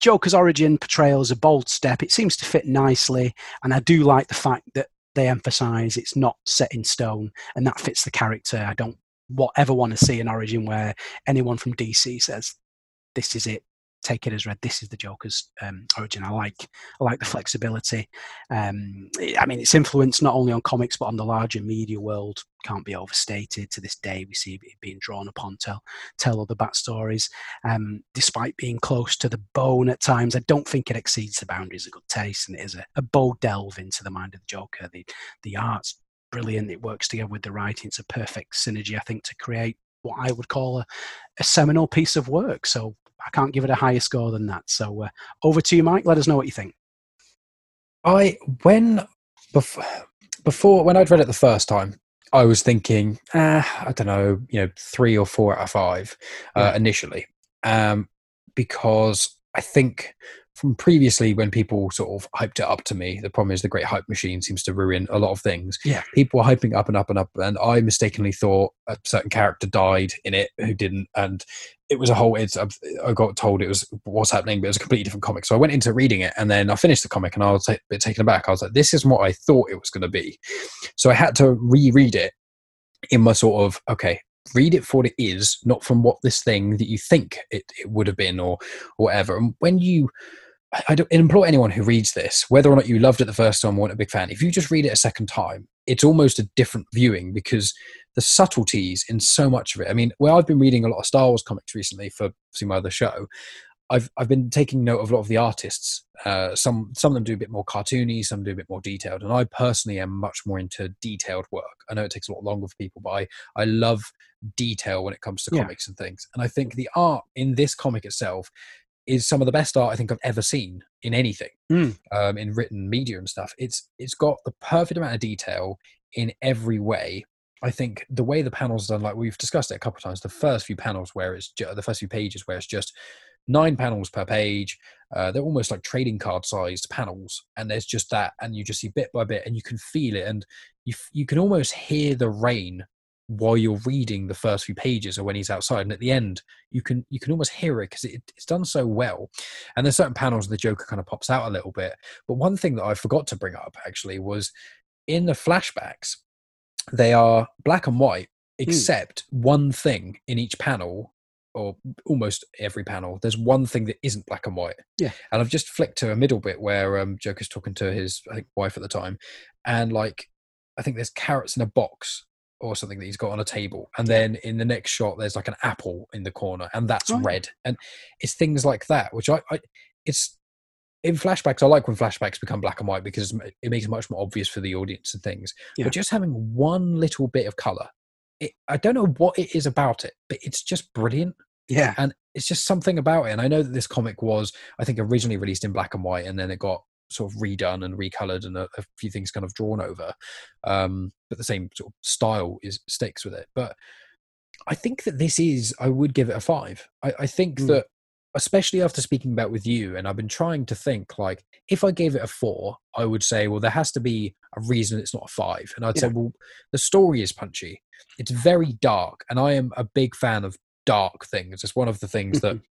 Joker's origin portrayal is a bold step. It seems to fit nicely, and I do like the fact that they emphasise it's not set in stone, and that fits the character. I don't whatever want to see an origin where anyone from DC says this is it take it as read this is the joker's um, origin. I like i like the flexibility. Um, i mean its influence not only on comics but on the larger media world. Can't be overstated. To this day we see it being drawn upon tell tell other bat stories um, despite being close to the bone at times i don't think it exceeds the boundaries of good taste and it is a, a bold delve into the mind of the joker. The the art's brilliant. It works together with the writing. It's a perfect synergy i think to create what I would call a, a seminal piece of work. So I can't give it a higher score than that. So uh, over to you, Mike. Let us know what you think.
I when before, before when I'd read it the first time, I was thinking, uh, I don't know, you know, three or four out of five uh,
Yeah.
initially, um, because I think from previously when people sort of hyped it up to me, the problem is the great hype machine seems to ruin a lot of things.
Yeah.
people were hyping up and up and up, and I mistakenly thought a certain character died in it who didn't, and it was a whole. It's I got told it was what's happening, but it was a completely different comic. So I went into reading it, and then I finished the comic, and I was a bit taken aback. I was like, "This is what I thought it was going to be." So I had to reread it in my sort of okay, read it for what it is, not from what this thing that you think it, it would have been or, or whatever. And when you I- I don't implore anyone who reads this, whether or not you loved it the first time or weren't a big fan, if you just read it a second time, it's almost a different viewing because the subtleties in so much of it. I mean, where I've been reading a lot of Star Wars comics recently for see my other show. I've I've been taking note of a lot of the artists. Uh, some some of them do a bit more cartoony, some do a bit more detailed, and I personally am much more into detailed work. I know it takes a lot longer for people, but I I love detail when it comes to
Yeah.
comics and things. And I think the art in this comic itself is some of the best art I think I've ever seen in anything,
Mm.
um, in written media and stuff. It's it's got the perfect amount of detail in every way. I think the way the panels are done, like we've discussed it a couple of times, the first few panels where it's ju- the first few pages where it's just nine panels per page. Uh, they're almost like trading card sized panels, and there's just that, and you just see bit by bit, and you can feel it, and you f- you can almost hear the rain while you're reading the first few pages, or when he's outside, and at the end you can you can almost hear it because it, it's done so well. And there's certain panels the Joker kind of pops out a little bit. But one thing that I forgot to bring up actually was in the flashbacks, they are black and white, except one thing in each panel, or almost every panel. There's one thing that isn't black and white.
Yeah.
And I've just flicked to a middle bit where um, Joker's talking to his I think wife at the time, and like I think there's carrots in a box or something that he's got on a table, and then in the next shot there's like an apple in the corner, and that's
yeah.
red. And it's things like that, which I, I it's in flashbacks. I like when flashbacks become black and white because it makes it much more obvious for the audience and things.
Yeah.
But just having one little bit of color, it, I don't know what it is about it, but it's just brilliant
Yeah.
and it's just something about it. And I know that this comic was, I think, originally released in black and white, and then it got sort of redone and recolored, and a, a few things kind of drawn over. Um, but the same sort of style is sticks with it. But I think that this is, I would give it a five. I, I think
Mm.
that especially after speaking about with you and i've been trying to think like if i gave it a four i would say well there has to be a reason it's not a five. And i'd
Yeah.
say well the story is punchy. It's very dark and i am a big fan of dark things. It's one of the things that mm-hmm.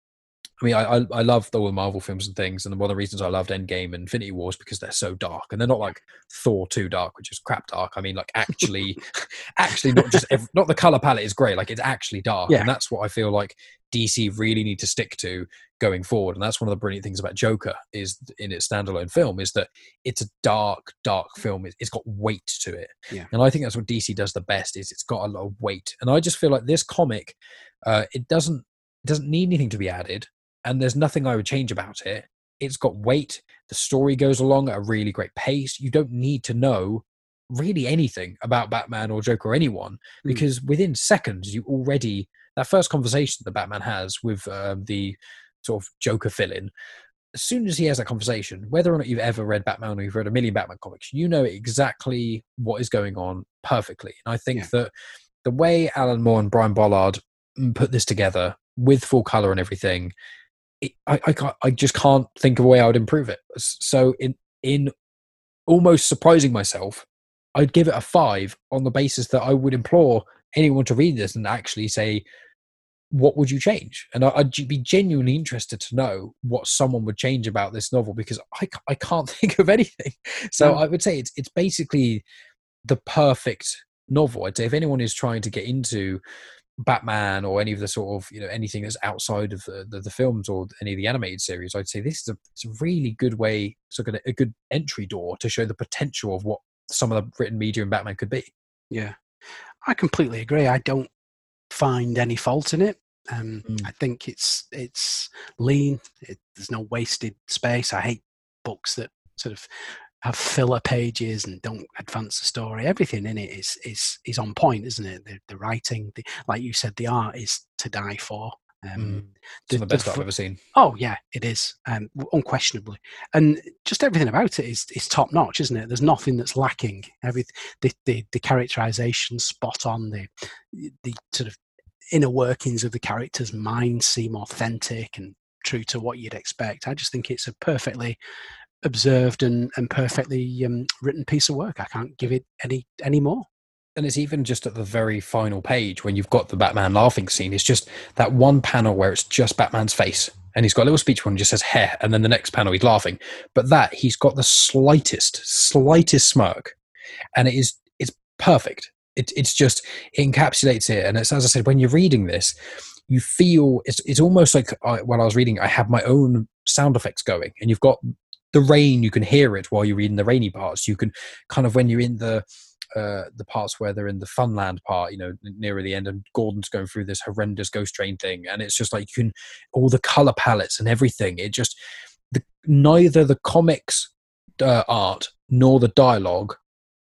I mean, I, I I love all the Marvel films and things, and one of the reasons I loved Endgame and Infinity Wars because they're so dark, and they're not like Thor too dark, which is crap dark. I mean, like actually, [LAUGHS] actually not just ev- not the color palette is grey, like it's actually dark,
Yeah.
and that's what I feel like DC really need to stick to going forward, and that's one of the brilliant things about Joker is in its standalone film is that it's a dark, dark film. It- It's got weight to it,
Yeah.
and I think that's what DC does the best is it's got a lot of weight, and I just feel like this comic, uh, it doesn't it doesn't need anything to be added and there's nothing I would change about it. It's got weight. The story goes along at a really great pace. You don't need to know really anything about Batman or Joker or anyone
Hmm.
because within seconds you already that first conversation that Batman has with um, the sort of Joker fill-in. As soon as he has that conversation, whether or not you've ever read Batman or you've read a million Batman comics, you know exactly what is going on perfectly. And I think
Yeah.
that the way Alan Moore and Brian Bolland mm, put this together with full color and everything, it, I, I can't, I just can't think of a way I would improve it. So in in almost surprising myself, I'd give it a five on the basis that I would implore anyone to read this and actually say, what would you change? And I- I'd be genuinely interested to know what someone would change about this novel because I, I can't [LAUGHS] think of anything. So
No.
I would say it's it's basically the perfect novel. I'd say if anyone is trying to get into Batman or any of the sort of you know anything that's outside of the, the, the films or any of the animated series, I'd say this is a, it's a really good way, sort of a good entry door to show the potential of what some of the written media in Batman could be.
Yeah, I completely agree. I don't find any fault in it. Um,
Mm.
I think it's it's lean. It, there's no wasted space. I hate books that sort of have filler pages and don't advance the story. Everything in it is is is on point, isn't it? The, the writing, the, like you said, the art is to die for. Um,
Mm.
the-
the
the
best I've ever seen.
Oh yeah, it is um, unquestionably, and just everything about it is is top notch, isn't it? There's nothing that's lacking. Every the the, the characterization spot on. The the sort of inner workings of the characters' minds seem authentic and true to what you'd expect. I just think it's a perfectly observed and and perfectly um, written piece of work. I can't give it any any more.
and it's even just at the very final page when you've got the Batman laughing scene. It's just that one panel where it's just Batman's face, and he's got a little speech one just says "hair," and then the next panel he's laughing. But that he's got the slightest, slightest smirk, and it is it's perfect. It, it's just it encapsulates it, and it's as I said when you're reading this, you feel it's it's almost like I, I was reading, I had my own sound effects going, and you've got the rain. You can hear it while you're reading the rainy parts. You can kind of when you're in the uh, the parts where they're in the Funland part, you know, nearer the end, and Gordon's going through this horrendous ghost train thing, and it's just like you can all the color palettes and everything. It just the, neither the comics uh, art nor the dialogue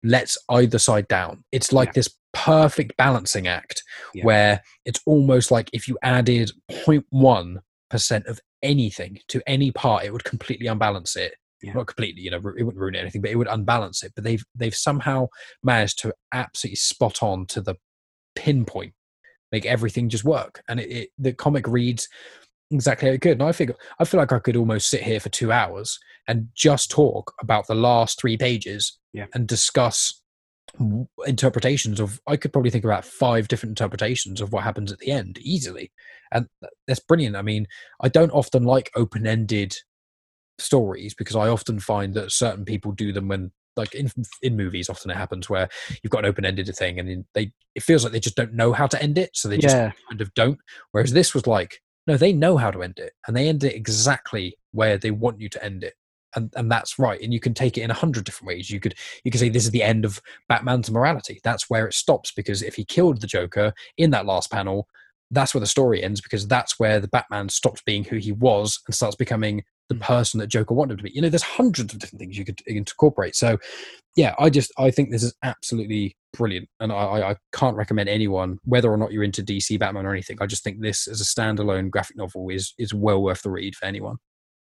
lets either side down. It's like
Yeah.
this perfect balancing act
Yeah.
where it's almost like if you added 0.1 percent of anything to any part, it would completely unbalance it
Yeah.
not completely, you know, it wouldn't ruin anything, but it would unbalance it. But they've they've somehow managed to absolutely spot on to the pinpoint, make everything just work, and it, it the comic reads exactly how it could. And I figure I feel like I could almost sit here for two hours and just talk about the last three pages
Yeah.
and discuss interpretations of i could probably think about five different interpretations of what happens at the end easily. And uh, that's brilliant. I mean i don't often like open-ended stories because I often find that certain people do them when like in in movies often it happens where you've got an open-ended thing and they it feels like they just don't know how to end it so they just
Yeah.
kind of don't. Whereas this was like no they know how to end it and they end it exactly where they want you to end it and and that's right and you can take it in a hundred different ways. You could you could say this is the end of batman's morality. That's where it stops because if he killed the joker in that last panel that's where the story ends because that's where the batman stops being who he was and starts becoming the
Mm.
person that joker wanted him to be. You know there's hundreds of different things you could incorporate. So yeah i just i think this is absolutely brilliant and I i can't recommend anyone whether or not you're into dc batman or anything i just think this as a standalone graphic novel is is well worth the read for anyone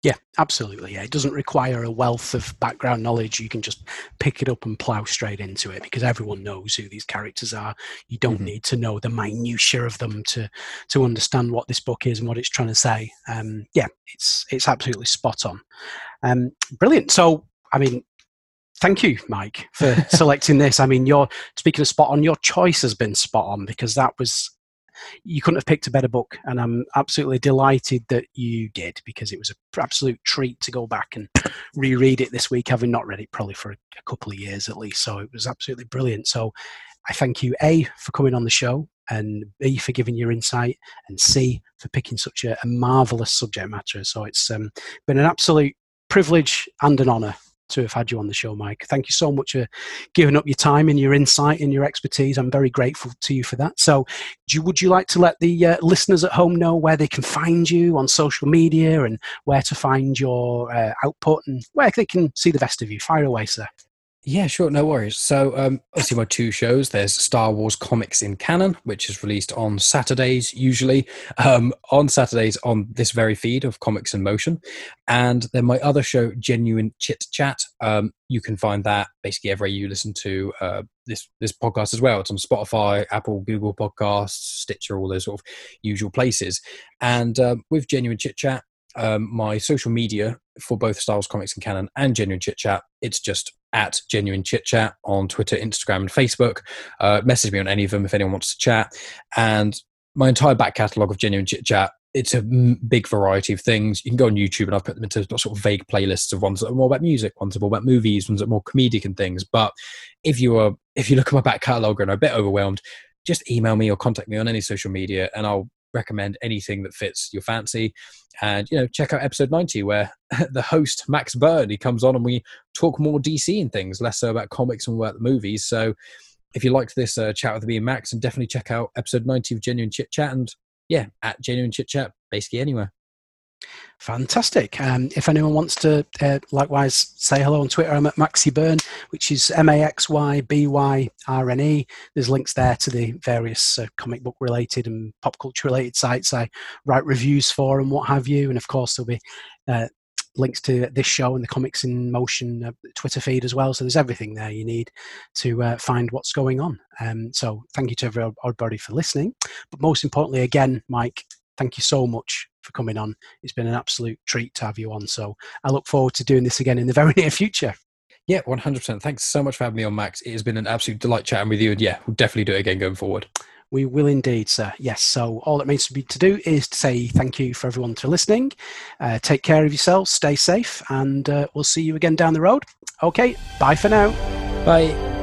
Yeah, absolutely. Yeah, it doesn't require a wealth of background knowledge. You can just pick it up and plow straight into it because everyone knows who these characters are. You don't mm-hmm. need to know the minutiae of them to to understand what this book is and what it's trying to say. Um, yeah, it's it's absolutely spot on. Um, brilliant. So, I mean, thank you, Mike, for [LAUGHS] selecting this. I mean, your speaking of spot on, your choice has been spot on because that was you couldn't have picked a better book, and I'm absolutely delighted that you did because it was an absolute treat to go back and [COUGHS] reread it this week, having not read it probably for a couple of years at least. So it was absolutely brilliant. So I thank you, A, for coming on the show, and B, for giving your insight, and C, for picking such a, a marvelous subject matter. So it's um, been an absolute privilege and an honour to have had you on the show, Mike. Thank you so much for giving up your time and your insight and your expertise. I'm very grateful to you for that. So, you, would you like to let the uh, listeners at home know where they can find you on social media and where to find your uh, output and where they can see the best of you? Fire away, sir.
Yeah, sure, no worries. So, um, obviously, my two shows there's Star Wars Comics in Canon, which is released on Saturdays, usually um, on Saturdays on this very feed of Comics in Motion. And then my other show, Genuine Chit Chat, um, you can find that basically everywhere you listen to uh, this this podcast as well. It's on Spotify, Apple, Google Podcasts, Stitcher, all those sort of usual places. And uh, with Genuine Chit Chat, um, my social media for both Star Wars Comics in Canon and Genuine Chit Chat, it's just at Genuine Chit Chat on Twitter, Instagram, and Facebook. Uh, message me on any of them if anyone wants to chat. And my entire back catalogue of Genuine Chit Chat it's a big variety of things. You can go on YouTube and I've put them into sort of vague playlists of ones that are more about music, ones that are more about movies, ones that are more comedic and things. But if you are if you look at my back catalogue and are a bit overwhelmed, just email me or contact me on any social media and I'll recommend anything that fits your fancy. And you know, check out episode ninety where [LAUGHS] the host Max Byrne he comes on and we talk more DC and things, less so about comics and about the movies. So if you liked this uh, chat with me and Max, and definitely check out episode ninety of Genuine Chit Chat and yeah, at Genuine Chit Chat, basically anywhere.
Fantastic. Um, if anyone wants to uh, likewise say hello on Twitter, I'm at Maxy Byrne, which is M A X Y B Y R N E. There's links there to the various uh, comic book related and pop culture related sites I write reviews for and what have you. And of course, there'll be uh, links to this show and the Comics in Motion uh, Twitter feed as well. So there's everything there you need to uh, find what's going on. Um, so thank you to everybody for listening. But most importantly, again, Mike, thank you so much for coming on. It's been an absolute treat to have you on. So I look forward to doing this again in the [LAUGHS] very near future.
Yeah, 100%. Thanks so much for having me on, Max. It has been an absolute delight chatting with you. And yeah, we'll definitely do it again going forward.
We will indeed, sir. Yes. So all that needs to be to do is to say thank you for everyone to listening. Uh, take care of yourselves, stay safe, and uh, we'll see you again down the road. Okay. Bye for now.
Bye.